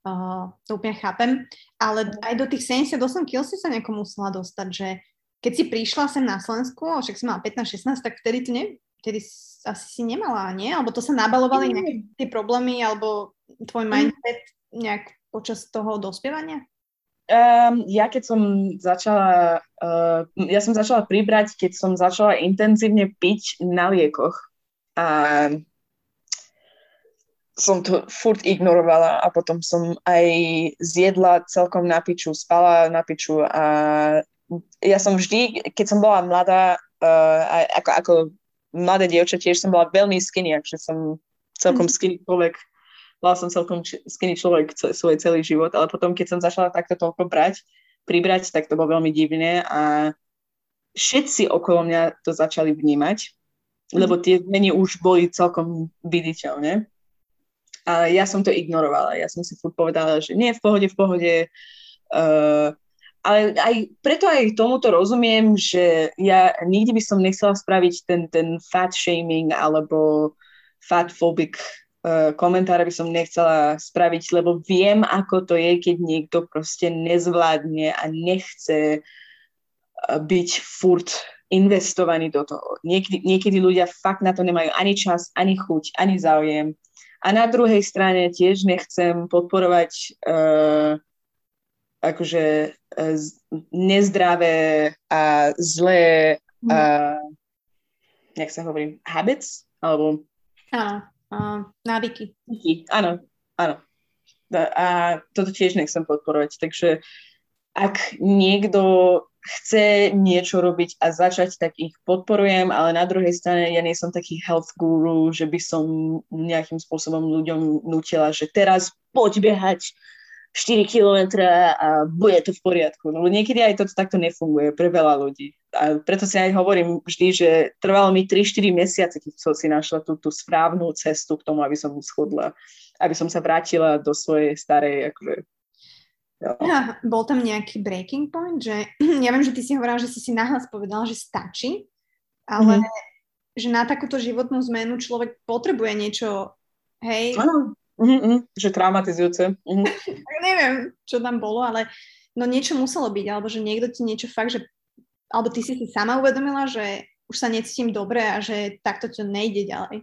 uh, to úplne chápem, ale aj do tých 78 kg si sa nejako musela dostať, že keď si prišla sem na Slovensku, však si mala 15-16, tak vtedy to ne, vtedy asi si nemala, nie? Alebo to sa nabalovali nejaké tie problémy, alebo tvoj mm. mindset nejak počas toho dospievania? Um, ja keď som začala, uh, ja som začala pribrať, keď som začala intenzívne piť na liekoch. A som to furt ignorovala a potom som aj zjedla celkom na piču, spala na piču a ja som vždy, keď som bola mladá, uh, ako, ako mladé dievča, tiež som bola veľmi skinny, akže som celkom mhm. skinny človek. Bola som celkom skinny človek svoj celý život, ale potom, keď som začala takto toľko brať, pribrať, tak to bolo veľmi divné a všetci okolo mňa to začali vnímať, lebo mhm. tie zmeny už boli celkom viditeľné. A ja som to ignorovala. Ja som si furt povedala, že nie, v pohode, v pohode. Uh, ale aj preto aj tomuto rozumiem, že ja nikdy by som nechcela spraviť ten, ten fat shaming alebo fat phobic uh, komentár by som nechcela spraviť, lebo viem, ako to je, keď niekto proste nezvládne a nechce uh, byť furt investovaný do toho. Niekedy, niekedy ľudia fakt na to nemajú ani čas, ani chuť, ani záujem. A na druhej strane tiež nechcem podporovať uh, akože e, nezdravé a zlé mm. a, nech sa hovorí, habits? Alebo... Áno, návyky. Áno, áno. A toto tiež nechcem podporovať. Takže ak niekto chce niečo robiť a začať, tak ich podporujem, ale na druhej strane ja nie som taký health guru, že by som nejakým spôsobom ľuďom nutila, že teraz poď behať 4 kilometra a bude to v poriadku. No niekedy aj to takto nefunguje pre veľa ľudí. a preto si aj hovorím vždy, že trvalo mi 3-4 mesiace, keď som si našla tú, tú správnu cestu k tomu, aby som schudla, aby som sa vrátila do svojej starej, akože, jo. Ja, bol tam nejaký breaking point, že ja viem, že ty si hovorila, že si si nahlas povedala, že stačí, ale mm-hmm. že na takúto životnú zmenu človek potrebuje niečo, hej? Áno, mm-hmm, že traumatizujúce. Mm-hmm. Neviem, čo tam bolo, ale no niečo muselo byť, alebo že niekto ti niečo fakt, že alebo ty si si sama uvedomila, že už sa necítim dobre a že takto to nejde ďalej?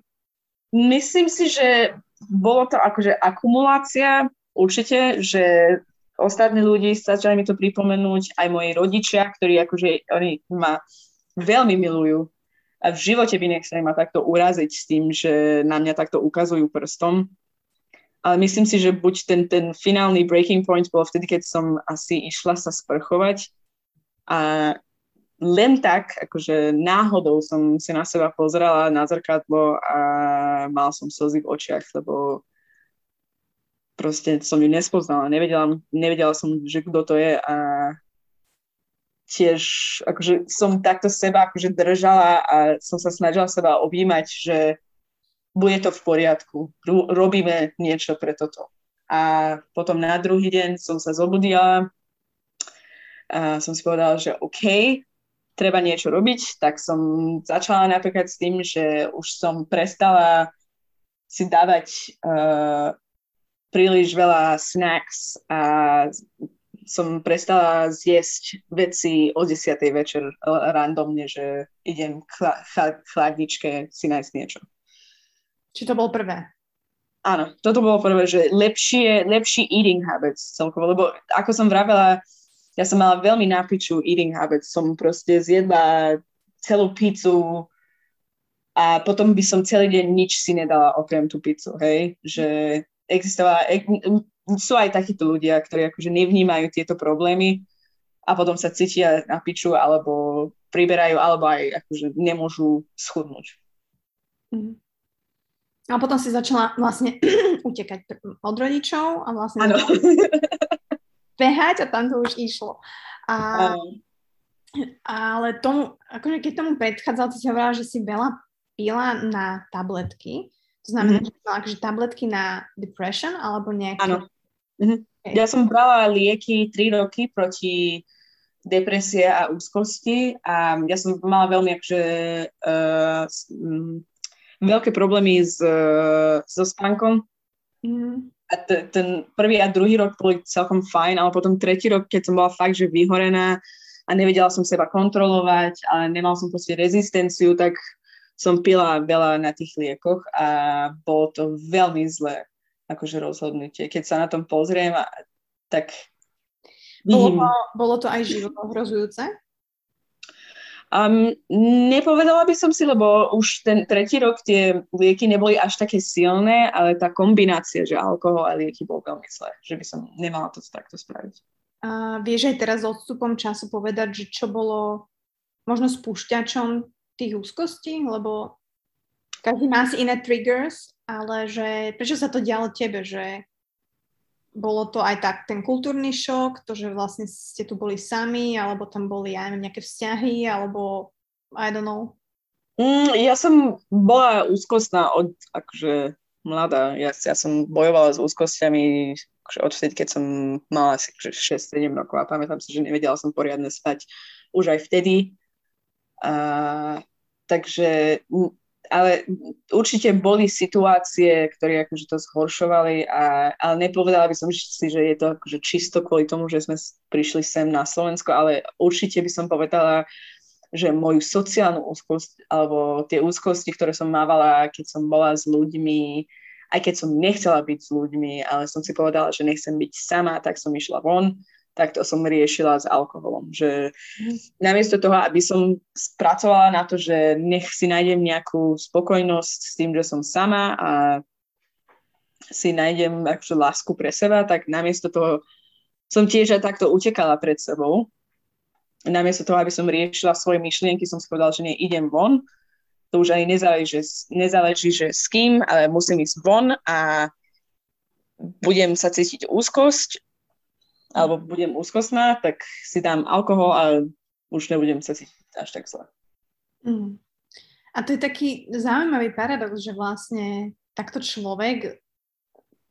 Myslím si, že bolo to akože akumulácia určite, že ostatní ľudí začali mi to pripomenúť, aj moji rodičia, ktorí akože oni ma veľmi milujú a v živote by nechceli ma takto uraziť s tým, že na mňa takto ukazujú prstom. Ale myslím si, že buď ten, ten finálny breaking point bol vtedy, keď som asi išla sa sprchovať a len tak, akože náhodou som si na seba pozrela na zrkadlo a mal som slzy v očiach, lebo proste som ju nespoznala, nevedela, nevedela som, že kto to je a tiež akože som takto seba akože držala a som sa snažila seba objímať, že bude to v poriadku, robíme niečo pre toto. A potom na druhý deň som sa zobudila a som si povedala, že OK, treba niečo robiť, tak som začala napríklad s tým, že už som prestala si dávať uh, príliš veľa snacks a som prestala zjesť veci o 10. večer randomne, že idem k chladničke si nájsť niečo. Či to bolo prvé? Áno, toto bolo prvé, že lepšie, lepší eating habits celkovo, lebo ako som vravela, ja som mala veľmi nápičú eating habit, som proste zjedla celú pizzu a potom by som celý deň nič si nedala okrem tú pizzu, hej, že existovala, sú aj takíto ľudia, ktorí akože nevnímajú tieto problémy a potom sa cítia na piču alebo priberajú, alebo aj akože nemôžu schudnúť. Mm. A potom si začala vlastne utekať od rodičov a vlastne behať a tam to už išlo. A, ale tomu, akože keď tomu predchádzal, ty si hovorila, že si veľa pila na tabletky. To znamená, mm-hmm. že mala akože tabletky na depression alebo nejaké... Áno. Mm-hmm. Okay. Ja som brala lieky 3 roky proti depresie a úzkosti a ja som mala veľmi akože uh, veľké problémy s, uh, so spánkom. Mm a t- ten prvý a druhý rok boli celkom fajn, ale potom tretí rok, keď som bola fakt, že vyhorená a nevedela som seba kontrolovať a nemal som proste rezistenciu, tak som pila veľa na tých liekoch a bolo to veľmi zlé akože rozhodnutie. Keď sa na tom pozriem, tak vidím... Bolo to, bolo to aj život ohrozujúce? Um, nepovedala by som si, lebo už ten tretí rok tie lieky neboli až také silné, ale tá kombinácia, že alkohol a lieky bol veľmi zlé, že by som nemala to takto spraviť. A vieš aj teraz odstupom času povedať, že čo bolo možno spúšťačom tých úzkostí, lebo každý má si iné triggers, ale že prečo sa to dialo tebe, že bolo to aj tak ten kultúrny šok, to, že vlastne ste tu boli sami, alebo tam boli aj nejaké vzťahy, alebo I don't know. Mm, ja som bola úzkostná od akože mladá. Ja, ja som bojovala s úzkostiami akože od vtedy, keď som mala asi 6-7 akože rokov a pamätám si, že nevedela som poriadne spať už aj vtedy. A, takže ale určite boli situácie, ktoré akože to zhoršovali, a, ale nepovedala by som si, že je to akože čisto kvôli tomu, že sme prišli sem na Slovensko, ale určite by som povedala, že moju sociálnu úzkosť, alebo tie úzkosti, ktoré som mávala, keď som bola s ľuďmi, aj keď som nechcela byť s ľuďmi, ale som si povedala, že nechcem byť sama, tak som išla von tak to som riešila s alkoholom. Že namiesto toho, aby som spracovala na to, že nech si nájdem nejakú spokojnosť s tým, že som sama a si nájdem akože lásku pre seba, tak namiesto toho som tiež aj takto utekala pred sebou. Namiesto toho, aby som riešila svoje myšlienky, som si povedala, že nie, idem von. To už ani nezáleží, že, nezáleží, že s kým, ale musím ísť von a budem sa cítiť úzkosť alebo budem úzkostná, tak si dám alkohol a už nebudem sa cítiť až tak zle. Mm. A to je taký zaujímavý paradox, že vlastne takto človek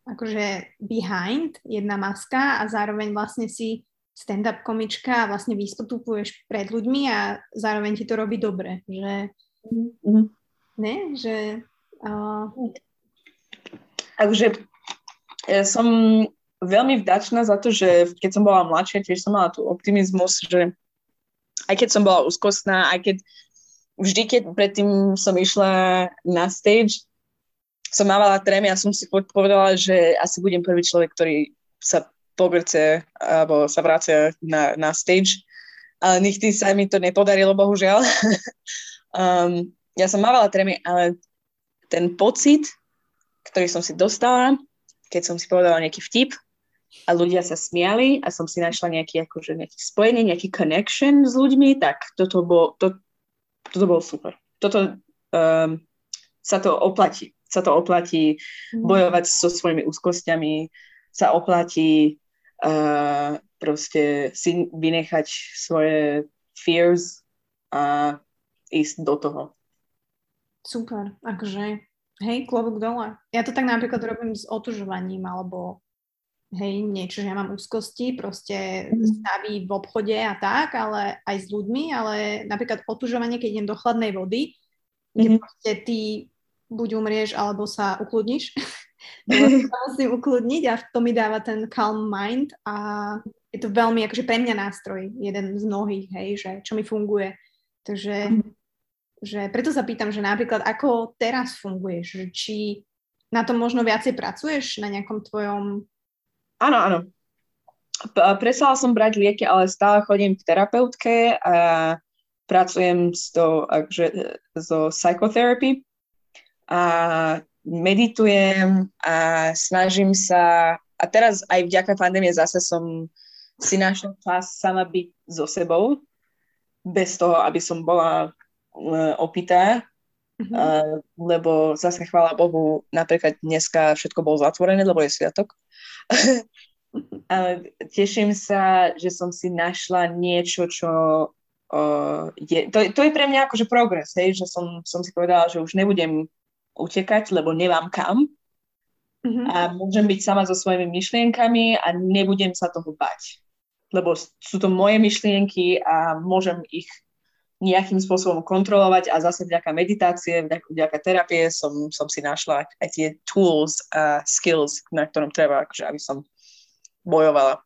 akože behind, jedna maska a zároveň vlastne si stand-up komička a vlastne vystupuješ pred ľuďmi a zároveň ti to robí dobre, že mm-hmm. ne, že uh... Takže som veľmi vďačná za to, že keď som bola mladšia, tiež som mala tu optimizmus, že aj keď som bola úzkostná, aj keď vždy, keď predtým som išla na stage, som mávala trémy a som si povedala, že asi budem prvý človek, ktorý sa pogrce alebo sa vracia na, na stage. Ale nikdy sa mi to nepodarilo, bohužiaľ. um, ja som mávala trémy, ale ten pocit, ktorý som si dostala, keď som si povedala nejaký vtip a ľudia sa smiali a som si našla nejaký, akože, nejaký spojenie, nejaký connection s ľuďmi, tak toto bolo, to, toto bolo super. Toto um, sa to oplatí sa to oplatí mm. bojovať so svojimi úzkosťami, sa oplatí uh, proste si vynechať svoje fears a ísť do toho. Super, akože hej, klobúk dole. Ja to tak napríklad robím s otužovaním alebo hej, niečo, že ja mám úzkosti, proste mm. stavy v obchode a tak, ale aj s ľuďmi, ale napríklad otužovanie, keď idem do chladnej vody, mm-hmm. kde proste ty buď umrieš, alebo sa ukludníš. sa musím ukludniť a to mi dáva ten calm mind a je to veľmi akože pre mňa nástroj, jeden z mnohých, hej, že čo mi funguje. Takže mm. Že preto sa pýtam, že napríklad ako teraz funguješ, že či na tom možno viacej pracuješ? Na nejakom tvojom... Áno, áno. Presala som brať lieky, ale stále chodím k terapeutke a pracujem s to, akže, so psychotherapy, a meditujem a snažím sa, a teraz aj vďaka pandémie zase som si našla čas sama byť so sebou, bez toho, aby som bola uh, opitá, mm-hmm. lebo zase chvála Bohu, napríklad dneska všetko bolo zatvorené, lebo je sviatok. Ale teším sa, že som si našla niečo, čo uh, je, to, to je pre mňa akože progres, hej, že som, som si povedala, že už nebudem utekať, lebo nemám kam. Mm-hmm. A môžem byť sama so svojimi myšlienkami a nebudem sa toho bať. Lebo sú to moje myšlienky a môžem ich nejakým spôsobom kontrolovať a zase vďaka meditácie, vďaka, vďaka terapie som, som si našla aj tie tools a skills, na ktorom treba, akože, aby som bojovala.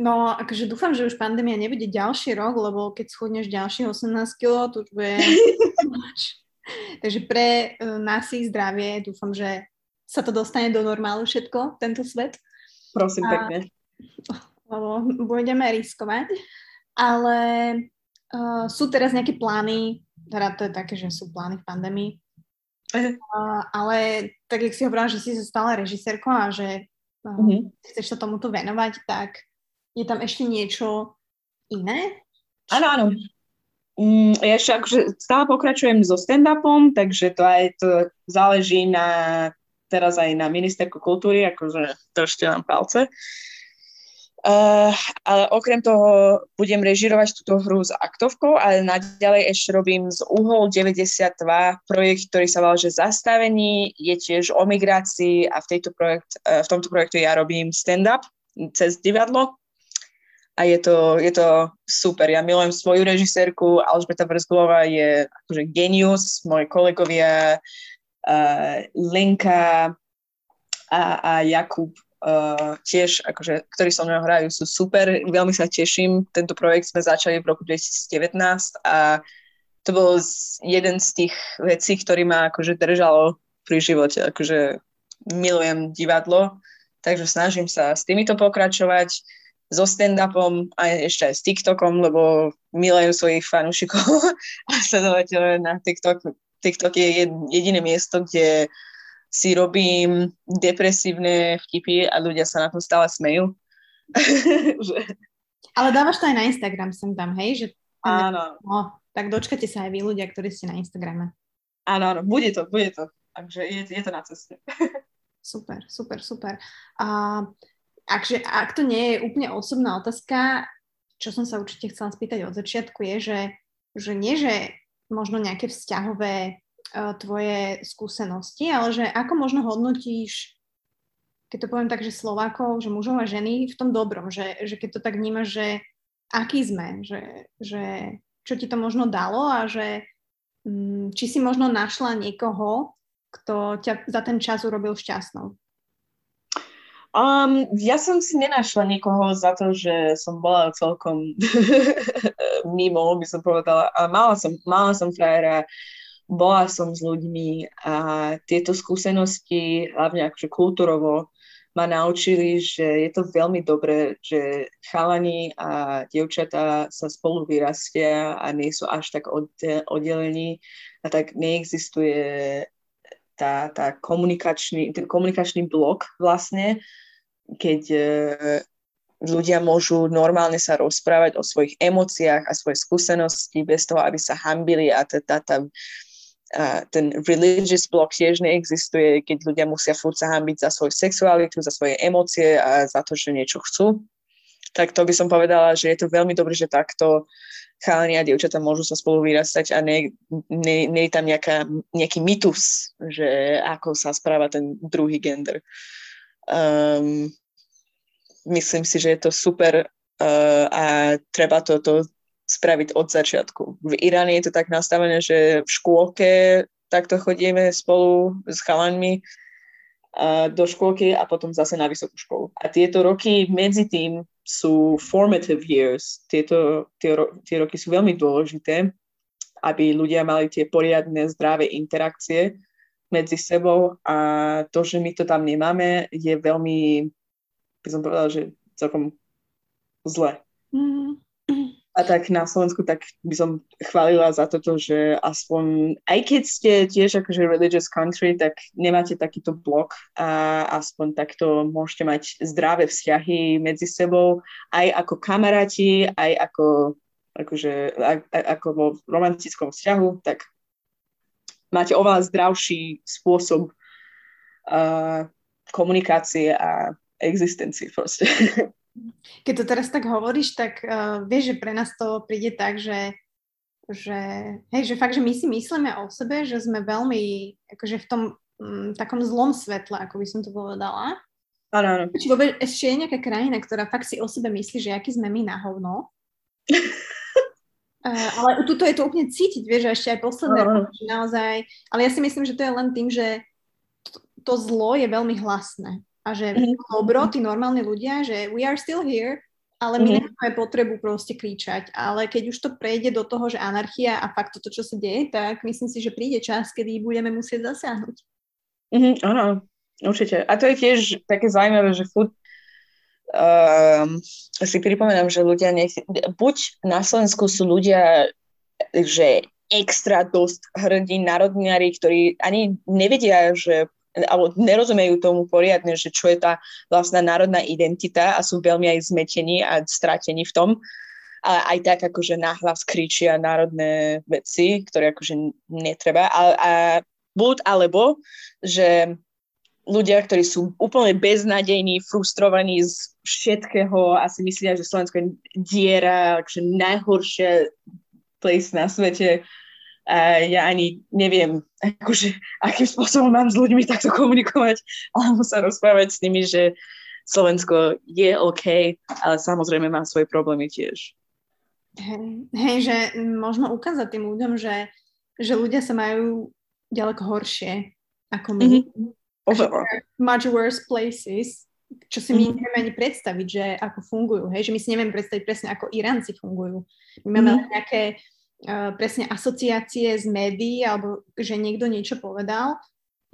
No, akože dúfam, že už pandémia nebude ďalší rok, lebo keď schudneš ďalších 18 kg, to už bude Takže pre uh, nás ich zdravie dúfam, že sa to dostane do normálu všetko, tento svet. Prosím a, pekne. Lebo budeme riskovať. Ale uh, sú teraz nejaké plány, teda to je také, že sú plány v pandémii, uh, ale tak, jak si hovorila, že si sa stala režisérkou a že uh, mm-hmm. chceš sa tomuto venovať, tak je tam ešte niečo iné? Áno, áno. Mm, ja ešte akože stále pokračujem so stand-upom, takže to aj to záleží na teraz aj na ministerku kultúry, akože ešte nám palce. Uh, ale okrem toho budem režirovať túto hru s aktovkou, ale naďalej ešte robím z Uhol 92 projekt, ktorý sa volá, že Zastavení, je tiež o migrácii a v, tejto projekt, uh, v tomto projektu ja robím stand-up cez divadlo a je to, je to super. Ja milujem svoju režisérku, Alžbeta Vrzglová je akože genius, moji kolegovia uh, Lenka a, a Jakub uh, tiež, akože, ktorí so mnou hrajú, sú super. Veľmi sa teším. Tento projekt sme začali v roku 2019 a to bol jeden z tých vecí, ktorý ma akože držalo pri živote. Akože milujem divadlo, takže snažím sa s týmito pokračovať so stand-upom a ešte aj s TikTokom, lebo milujem svojich fanúšikov a sledovateľov na TikTok. TikTok je jediné miesto, kde si robím depresívne vtipy a ľudia sa na to stále smejú. Ale dávaš to aj na Instagram sem tam, hej? Že... Áno. No, tak dočkate sa aj vy ľudia, ktorí ste na Instagrame. Áno, áno, bude to, bude to. Takže je, je to na ceste. super, super, super. A Akže, ak to nie je úplne osobná otázka, čo som sa určite chcela spýtať od začiatku, je, že, že nie, že možno nejaké vzťahové tvoje skúsenosti, ale že ako možno hodnotíš, keď to poviem tak, že Slovákov, že mužov a ženy v tom dobrom, že, že keď to tak vnímaš, že aký sme, že, že čo ti to možno dalo a že um, či si možno našla niekoho, kto ťa za ten čas urobil šťastnou. Um, ja som si nenašla nikoho za to, že som bola celkom mimo, by som povedala. A mala som, mala som frajera, bola som s ľuďmi a tieto skúsenosti, hlavne akože kultúrovo, ma naučili, že je to veľmi dobré, že chalani a dievčatá sa spolu vyrastia a nie sú až tak oddelení a tak neexistuje tá, tá komunikačný, ten komunikačný blok vlastne, keď uh, ľudia môžu normálne sa rozprávať o svojich emóciách a svojej skúsenosti bez toho, aby sa hambili a tá, tá, tá, a ten religious block tiež neexistuje, keď ľudia musia furt sa hambiť za svoju sexualitu, za svoje emócie a za to, že niečo chcú. Tak to by som povedala, že je to veľmi dobré, že takto chalani a dievčatá môžu sa spolu vyrastať a nie, nie, nie je tam nejaká, nejaký mytus, že ako sa správa ten druhý gender. Um, myslím si, že je to super uh, a treba toto spraviť od začiatku. V Iráne je to tak nastavené, že v škôlke takto chodíme spolu s chalanmi uh, do škôlky a potom zase na vysokú školu. A tieto roky medzi tým sú formative years. Tieto, tie, tie roky sú veľmi dôležité, aby ľudia mali tie poriadne zdravé interakcie medzi sebou a to, že my to tam nemáme, je veľmi, by som povedala, že celkom zle. Mm. A tak na Slovensku tak by som chválila za toto, že aspoň, aj keď ste tiež akože religious country, tak nemáte takýto blok a aspoň takto môžete mať zdravé vzťahy medzi sebou, aj ako kamaráti, aj ako, akože, ako vo romantickom vzťahu, tak máte oveľa zdravší spôsob uh, komunikácie a existencie proste. Keď to teraz tak hovoríš, tak uh, vieš, že pre nás to príde tak, že, že, hej, že fakt, že my si myslíme o sebe, že sme veľmi akože v tom um, takom zlom svetle, ako by som to povedala. Áno, áno. Či vôbec ešte je nejaká krajina, ktorá fakt si o sebe myslí, že aký sme my na hovno. Uh, ale tuto je to úplne cítiť, vieš, že ešte aj posledné uh. naozaj, ale ja si myslím, že to je len tým, že to, to zlo je veľmi hlasné a že mm-hmm. dobro, tí normálni ľudia, že we are still here, ale my mm-hmm. nemáme potrebu proste kričať, ale keď už to prejde do toho, že anarchia a fakt toto, čo sa deje, tak myslím si, že príde čas, kedy budeme musieť zasiahnuť. Mm-hmm, áno, určite. A to je tiež také zaujímavé, že furt um, si pripomínam, že ľudia nech... Buď na Slovensku sú ľudia, že extra dosť hrdí národniari, ktorí ani nevedia, že alebo nerozumejú tomu poriadne, že čo je tá vlastná národná identita a sú veľmi aj zmetení a stratení v tom. A aj tak akože nahlas kričia národné veci, ktoré akože netreba. A, a buď alebo, že ľudia, ktorí sú úplne beznadejní, frustrovaní z všetkého a si myslia, že Slovensko je diera, akože najhoršie place na svete. A ja ani neviem, akože, akým spôsobom mám s ľuďmi takto komunikovať, alebo sa rozprávať s nimi, že Slovensko je OK, ale samozrejme má svoje problémy tiež. Hej, hej že možno ukázať tým ľuďom, že, že ľudia sa majú ďaleko horšie ako my. Mm-hmm much worse places, čo si my mm. nevieme ani predstaviť, že ako fungujú, hej, že my si nevieme predstaviť presne, ako Iránci fungujú. My máme mm. nejaké presne asociácie z médií, alebo že niekto niečo povedal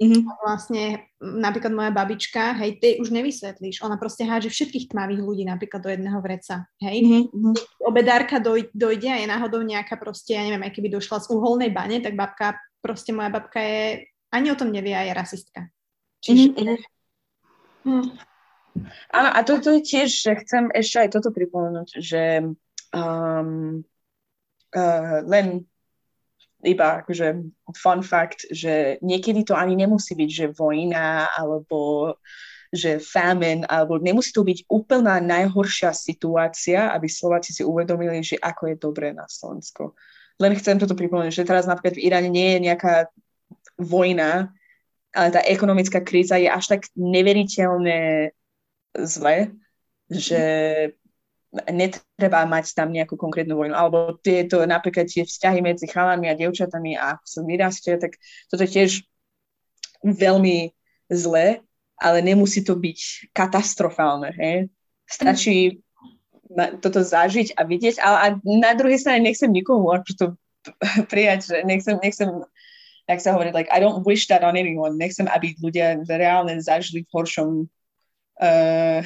mm. a vlastne napríklad moja babička, hej, tej už nevysvetlíš, ona proste hádže všetkých tmavých ľudí napríklad do jedného vreca, hej. Mm. Obedárka doj, dojde a je náhodou nejaká proste, ja neviem, aj keby došla z uholnej bane, tak babka, proste moja babka je, ani o tom nevie a je rasistka. Čiže... Mm-hmm. Áno, a toto je tiež, že chcem ešte aj toto pripomenúť, že um, uh, len iba akože fun fact, že niekedy to ani nemusí byť, že vojna alebo že famine, alebo nemusí to byť úplná najhoršia situácia, aby Slováci si uvedomili, že ako je dobré na Slovensko. Len chcem toto pripomenúť, že teraz napríklad v Iráne nie je nejaká vojna, ale tá ekonomická kríza je až tak neveriteľne zle, že netreba mať tam nejakú konkrétnu vojnu. Alebo tieto napríklad tie vzťahy medzi chalami a devčatami a ako sa vyrastie, tak toto je tiež veľmi zle, ale nemusí to byť katastrofálne. Hej? Stačí toto zažiť a vidieť, ale a na druhej strane nechcem nikomu ako to prijať, že nechcem, nechcem jak sa hovorí, like, I don't wish that on anyone. Nechcem, aby ľudia reálne zažili v horšom uh,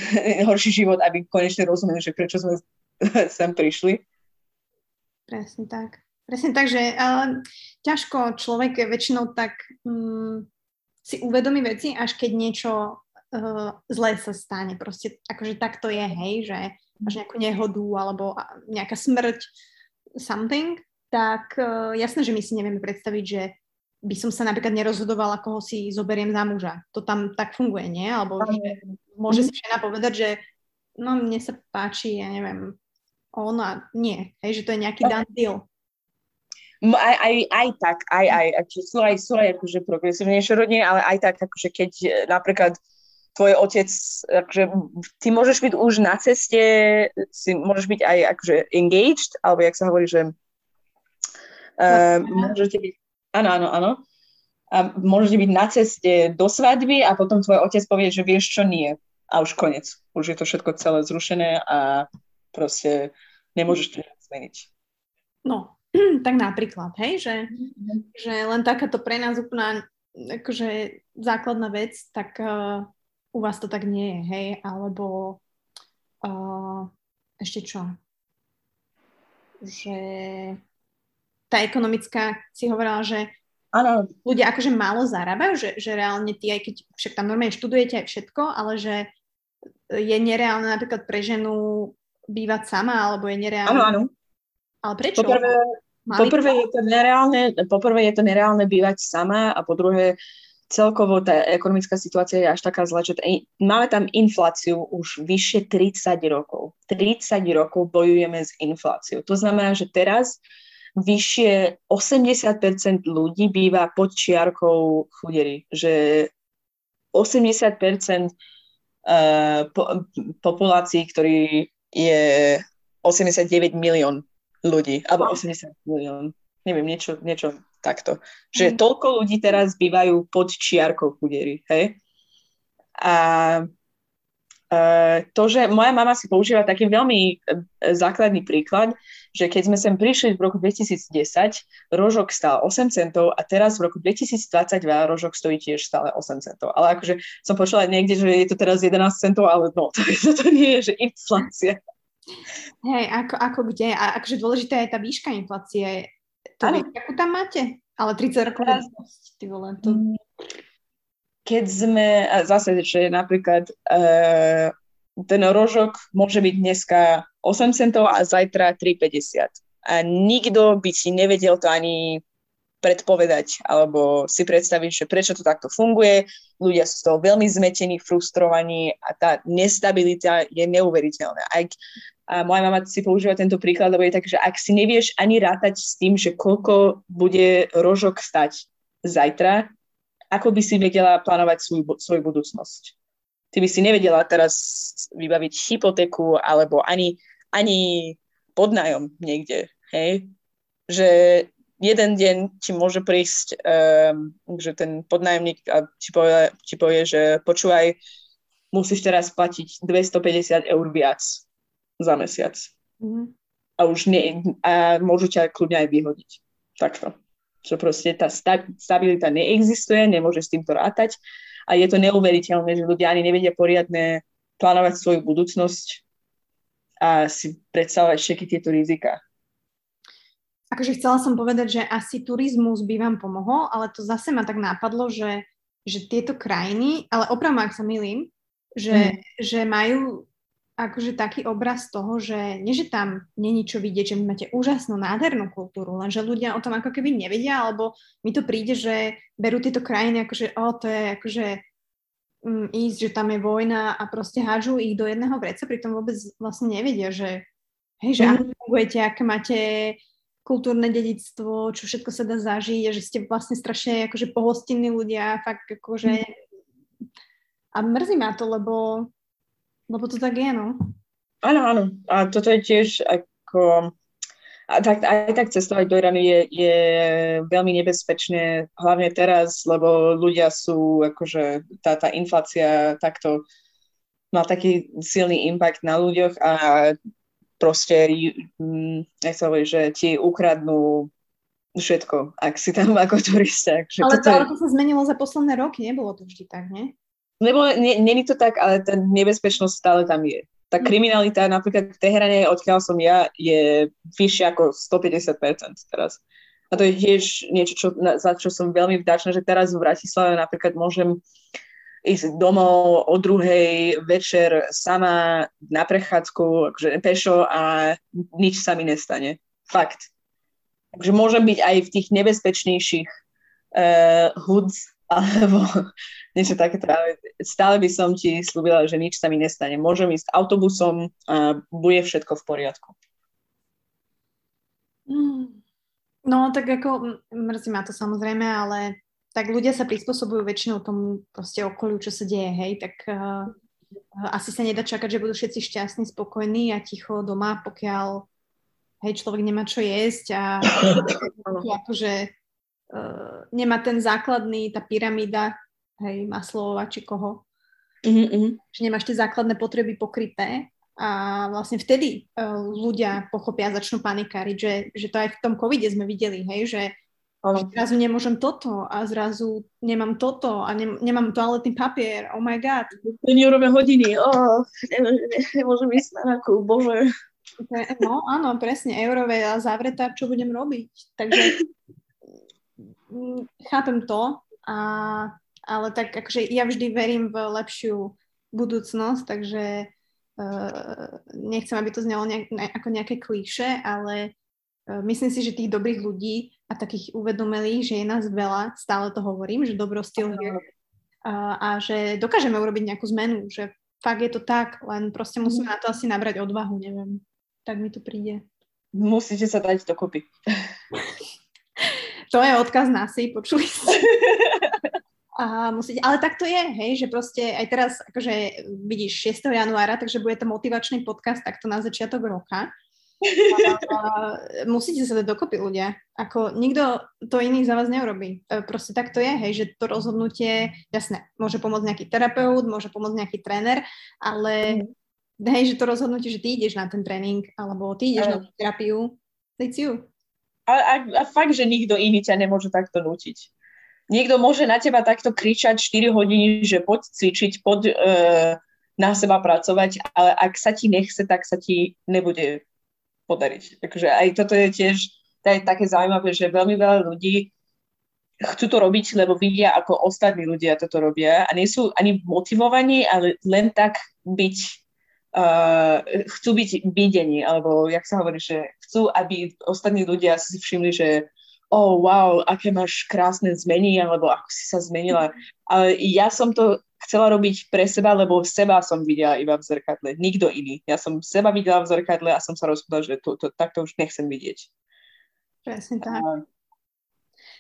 horší život, aby konečne rozumeli, že prečo sme sem prišli. Presne tak. Presne tak, že uh, ťažko človek väčšinou tak um, si uvedomí veci, až keď niečo uh, zlé sa stane. Proste akože tak to je, hej, že máš nejakú nehodu alebo nejaká smrť, something, tak uh, jasné, že my si nevieme predstaviť, že by som sa napríklad nerozhodovala, koho si zoberiem za muža. To tam tak funguje, nie? Alebo že môže si žena povedať, že no mne sa páči, ja neviem, on a nie. Hej, že to je nejaký dan deal. Aj, aj, aj tak, aj, aj, akože sú aj, sú aj akože progresívnejšie rodiny, ale aj tak, akože keď e, napríklad tvoj otec, akože ty môžeš byť už na ceste, si môžeš byť aj akože engaged, alebo jak sa hovorí, že uh, môžete byť Áno, áno, áno. A môžete byť na ceste do svadby a potom tvoj otec povie, že vieš čo, nie. A už koniec. Už je to všetko celé zrušené a proste nemôžeš to zmeniť. No, tak napríklad, hej, že, mm-hmm. že len takáto pre nás úplná akože základná vec, tak uh, u vás to tak nie je, hej, alebo uh, ešte čo? Že tá ekonomická si hovorila, že ano. ľudia akože málo zarábajú, že, že reálne ty, aj keď však tam normálne študujete aj všetko, ale že je nereálne napríklad pre ženu bývať sama, alebo je nereálne... Áno, áno. Ale prečo? Poprvé, poprvé, je to nereálne, poprvé je to nereálne bývať sama a po druhé celkovo tá ekonomická situácia je až taká zlá, že t- máme tam infláciu už vyššie 30 rokov. 30 rokov bojujeme s infláciou. To znamená, že teraz vyššie 80% ľudí býva pod čiarkou chudery, že 80% uh, po, populácií, ktorý je 89 milión ľudí, alebo 80 milión, neviem, niečo, niečo takto. Že mm. toľko ľudí teraz bývajú pod čiarkou chudery, hej? A to, že moja mama si používa taký veľmi uh, základný príklad, že keď sme sem prišli v roku 2010, rožok stál 8 centov a teraz v roku 2022 rožok stojí tiež stále 8 centov. Ale akože som počula niekde, že je to teraz 11 centov, ale no, to, to nie je, že inflácia. Hej, ako, ako kde? A akože dôležitá je tá výška inflácie. To akú tam máte? Ale 30 rokov ty vole, to... Keď sme, zase, že napríklad uh, ten rožok môže byť dneska 8 centov a zajtra 3,50. A nikto by si nevedel to ani predpovedať alebo si predstaviť, že prečo to takto funguje. Ľudia sú z toho veľmi zmetení, frustrovaní a tá nestabilita je neuveriteľná. Ak, a moja mama si používa tento príklad, lebo je tak, že ak si nevieš ani rátať s tým, že koľko bude rožok stať zajtra, ako by si vedela plánovať svoju, svoju budúcnosť. Ty by si nevedela teraz vybaviť hypotéku alebo ani, ani podnájom niekde, hej? Že jeden deň ti môže prísť, um, že ten podnájomník ti povie, ti povie, že počúvaj, musíš teraz platiť 250 eur viac za mesiac. Mm. A už nie, a môžu ťa kľudne aj vyhodiť. Takto že proste tá stabilita neexistuje, nemôže s týmto rátať a je to neuveriteľné, že ľudia ani nevedia poriadne plánovať svoju budúcnosť a si predstavovať všetky tieto rizika. Akože chcela som povedať, že asi turizmus by vám pomohol, ale to zase ma tak nápadlo, že, že tieto krajiny, ale opravdu, ak sa milím, že, mm. že majú akože taký obraz toho, že nie, že tam není čo vidieť, že vy máte úžasnú, nádhernú kultúru, lenže ľudia o tom ako keby nevedia, alebo mi to príde, že berú tieto krajiny akože, o, to je akože um, ísť, že tam je vojna a proste hádžu ich do jedného vreca, pritom vôbec vlastne nevedia, že hej, že mm. ako fungujete, aké máte kultúrne dedictvo, čo všetko sa dá zažiť že ste vlastne strašne akože pohostinní ľudia, fakt akože a mrzí ma to, lebo, lebo to tak je, no. Áno, áno. A toto je tiež ako a tak, aj tak cestovať do Iránu je, je veľmi nebezpečné, hlavne teraz, lebo ľudia sú, akože tá, tá inflácia takto má taký silný impact na ľuďoch a proste, nech sa hovorí, že ti ukradnú všetko, ak si tam ako turista. Ale to, je... to sa zmenilo za posledné roky, nebolo to vždy tak, nie? Nebo, není to tak, ale tá nebezpečnosť stále tam je tá kriminalita napríklad v Teherane, odkiaľ som ja, je vyššia ako 150% teraz. A to je tiež niečo, čo, za čo som veľmi vďačná, že teraz v Bratislave napríklad môžem ísť domov o druhej večer sama na prechádzku, akože pešo a nič sa mi nestane. Fakt. Takže môžem byť aj v tých nebezpečnejších uh, hoods alebo niečo takéto. Ale stále by som ti slúbila, že nič sa mi nestane. Môžem ísť autobusom a bude všetko v poriadku. No, tak ako mrzí ma to samozrejme, ale tak ľudia sa prispôsobujú väčšinou tomu proste okoliu, čo sa deje, hej, tak uh, asi sa nedá čakať, že budú všetci šťastní, spokojní a ticho doma, pokiaľ hej, človek nemá čo jesť a akože uh, nemá ten základný, tá pyramída, hej, Maslova či koho, mm-hmm. že nemáš tie základné potreby pokryté a vlastne vtedy uh, ľudia pochopia, začnú panikáriť, že, že to aj v tom covide sme videli, hej, že že zrazu nemôžem toto a zrazu nemám toto a ne, nemám toaletný papier, oh my god. Juniorové hodiny, oh, ne, ne, nemôžem ísť na nákup, bože. No áno, presne, eurové a zavretá, čo budem robiť. Takže chápem to, a, ale tak akože ja vždy verím v lepšiu budúcnosť, takže uh, nechcem, aby to znelo nejak, ne, ako nejaké klíše, ale uh, myslím si, že tých dobrých ľudí a takých uvedomelých, že je nás veľa, stále to hovorím, že dobro still here uh, a že dokážeme urobiť nejakú zmenu, že fakt je to tak, len proste musíme na to asi nabrať odvahu, neviem. Tak mi to príde. Musíte sa dať dokopy. To je odkaz na si, počuli ste. A musíte, ale tak to je, hej, že proste aj teraz, akože vidíš, 6. januára, takže bude to motivačný podcast takto na začiatok roka. A, musíte sa dať dokopy ľudia. Ako nikto to iný za vás neurobí. E, proste tak to je, hej, že to rozhodnutie, jasné, môže pomôcť nejaký terapeut, môže pomôcť nejaký tréner, ale mm. hej, že to rozhodnutie, že ty ideš na ten tréning, alebo ty ideš mm. na terapiu, it's you. A, a, a fakt, že nikto iný ťa nemôže takto nutiť. Niekto môže na teba takto kričať 4 hodiny, že poď cvičiť, poď e, na seba pracovať, ale ak sa ti nechce, tak sa ti nebude podariť. Takže aj toto je tiež to je také zaujímavé, že veľmi veľa ľudí chcú to robiť, lebo vidia, ako ostatní ľudia toto robia a nie sú ani motivovaní, ale len tak byť uh, chcú byť videní, alebo jak sa hovorí, že chcú, aby ostatní ľudia si všimli, že oh wow, aké máš krásne zmeny, alebo ako si sa zmenila. Ale ja som to chcela robiť pre seba, lebo seba som videla iba v zrkadle, nikto iný. Ja som seba videla v zrkadle a som sa rozhodla, že to, to, takto už nechcem vidieť. Presne tak. A...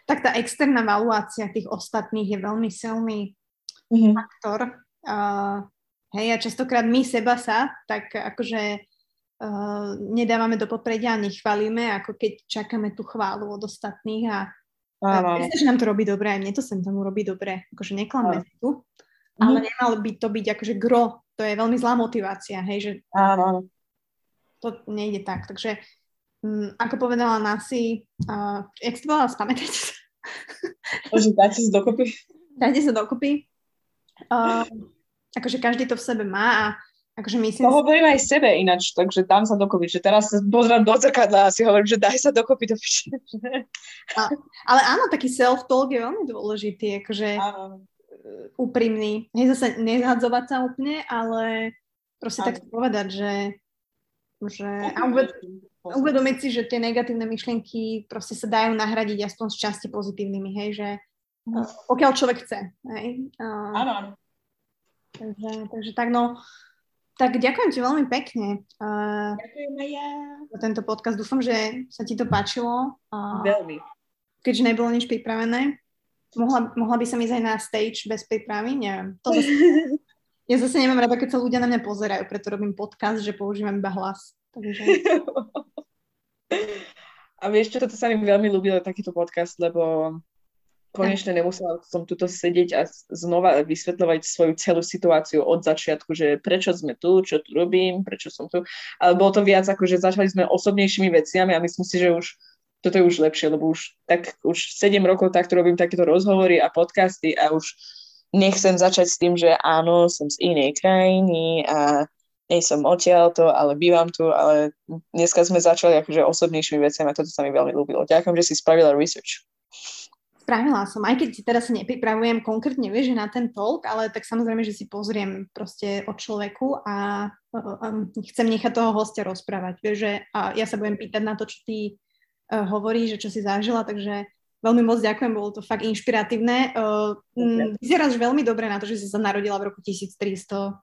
Tak tá externá valuácia tých ostatných je veľmi silný mm-hmm. faktor. Uh, Hej, a častokrát my seba sa tak akože uh, nedávame do popredia a nechválime, ako keď čakáme tú chválu od ostatných a Myslím, že nám to robí dobre, aj mne to sem tomu robí dobre, akože neklamme tu, ale mm. nemal by to byť akože gro, to je veľmi zlá motivácia, hej, že Áno. to nejde tak, takže um, ako povedala Nasi, uh, jak si povedala, spamätajte sa. Môže, dajte sa dokopy. Dajte sa dokopy. Uh, akože každý to v sebe má a akože myslím... To hovorím aj sebe ináč, takže dám sa dokopy, že teraz sa pozrám do zrkadla a si hovorím, že daj sa dokopy do ale áno, taký self-talk je veľmi dôležitý, akože áno. úprimný. Hej, zase nezhadzovať sa úplne, ale proste áno. tak povedať, že, že a uved, uvedomiť si, že tie negatívne myšlienky proste sa dajú nahradiť aspoň z časti pozitívnymi, hej, že pokiaľ človek chce, hej. Áno, áno. Takže, takže tak no, tak ďakujem ti veľmi pekne. Uh, ďakujem aj ja. Za tento podcast. Dúfam, že sa ti to páčilo. Uh, Veľmi. Keďže nebolo nič pripravené. Mohla, mohla by som ísť aj na stage bez prípravy? Neviem. To zase, ja zase nemám rada, keď sa ľudia na mňa pozerajú, preto robím podcast, že používam iba hlas. Takže... A vieš čo, toto sa mi veľmi ľúbilo, takýto podcast, lebo konečne nemusela som tuto sedieť a znova vysvetľovať svoju celú situáciu od začiatku, že prečo sme tu, čo tu robím, prečo som tu. Ale bolo to viac ako, že začali sme osobnejšími veciami a myslím si, že už toto je už lepšie, lebo už tak už 7 rokov takto robím takéto rozhovory a podcasty a už nechcem začať s tým, že áno, som z inej krajiny a nie som odtiaľto, ale bývam tu, ale dneska sme začali akože osobnejšími veciami a toto sa mi veľmi ľúbilo. Ďakujem, že si spravila research. Spravila som, aj keď si teraz sa nepripravujem konkrétne, vieš, že na ten talk, ale tak samozrejme, že si pozriem proste o človeku a um, chcem nechať toho hostia rozprávať, vieš, že a ja sa budem pýtať na to, čo ty uh, hovoríš, že čo si zažila, takže veľmi moc ďakujem, bolo to fakt inšpiratívne. Uh, okay. Vyzeráš veľmi dobre na to, že si sa narodila v roku 1300.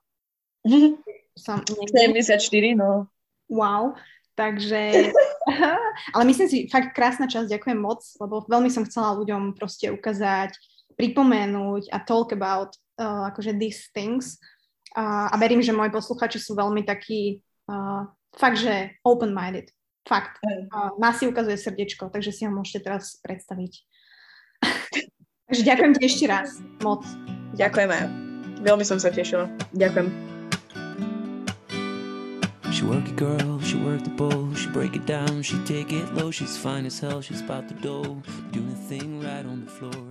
Som 74, no. Wow, takže Ale myslím si, fakt krásna časť, ďakujem moc, lebo veľmi som chcela ľuďom proste ukázať, pripomenúť a talk about uh, akože these things. Uh, a verím, že moji posluchači sú veľmi takí, uh, fakt, že open-minded. Fakt. Uh, nás si ukazuje srdiečko, takže si ho môžete teraz predstaviť. takže ďakujem ti ešte raz. Moc. Ďakujeme. Veľmi som sa tešila. Ďakujem. She work it girl, she work the bowl, she break it down, she take it low, she's fine as hell, she's about the dough, doing a thing right on the floor.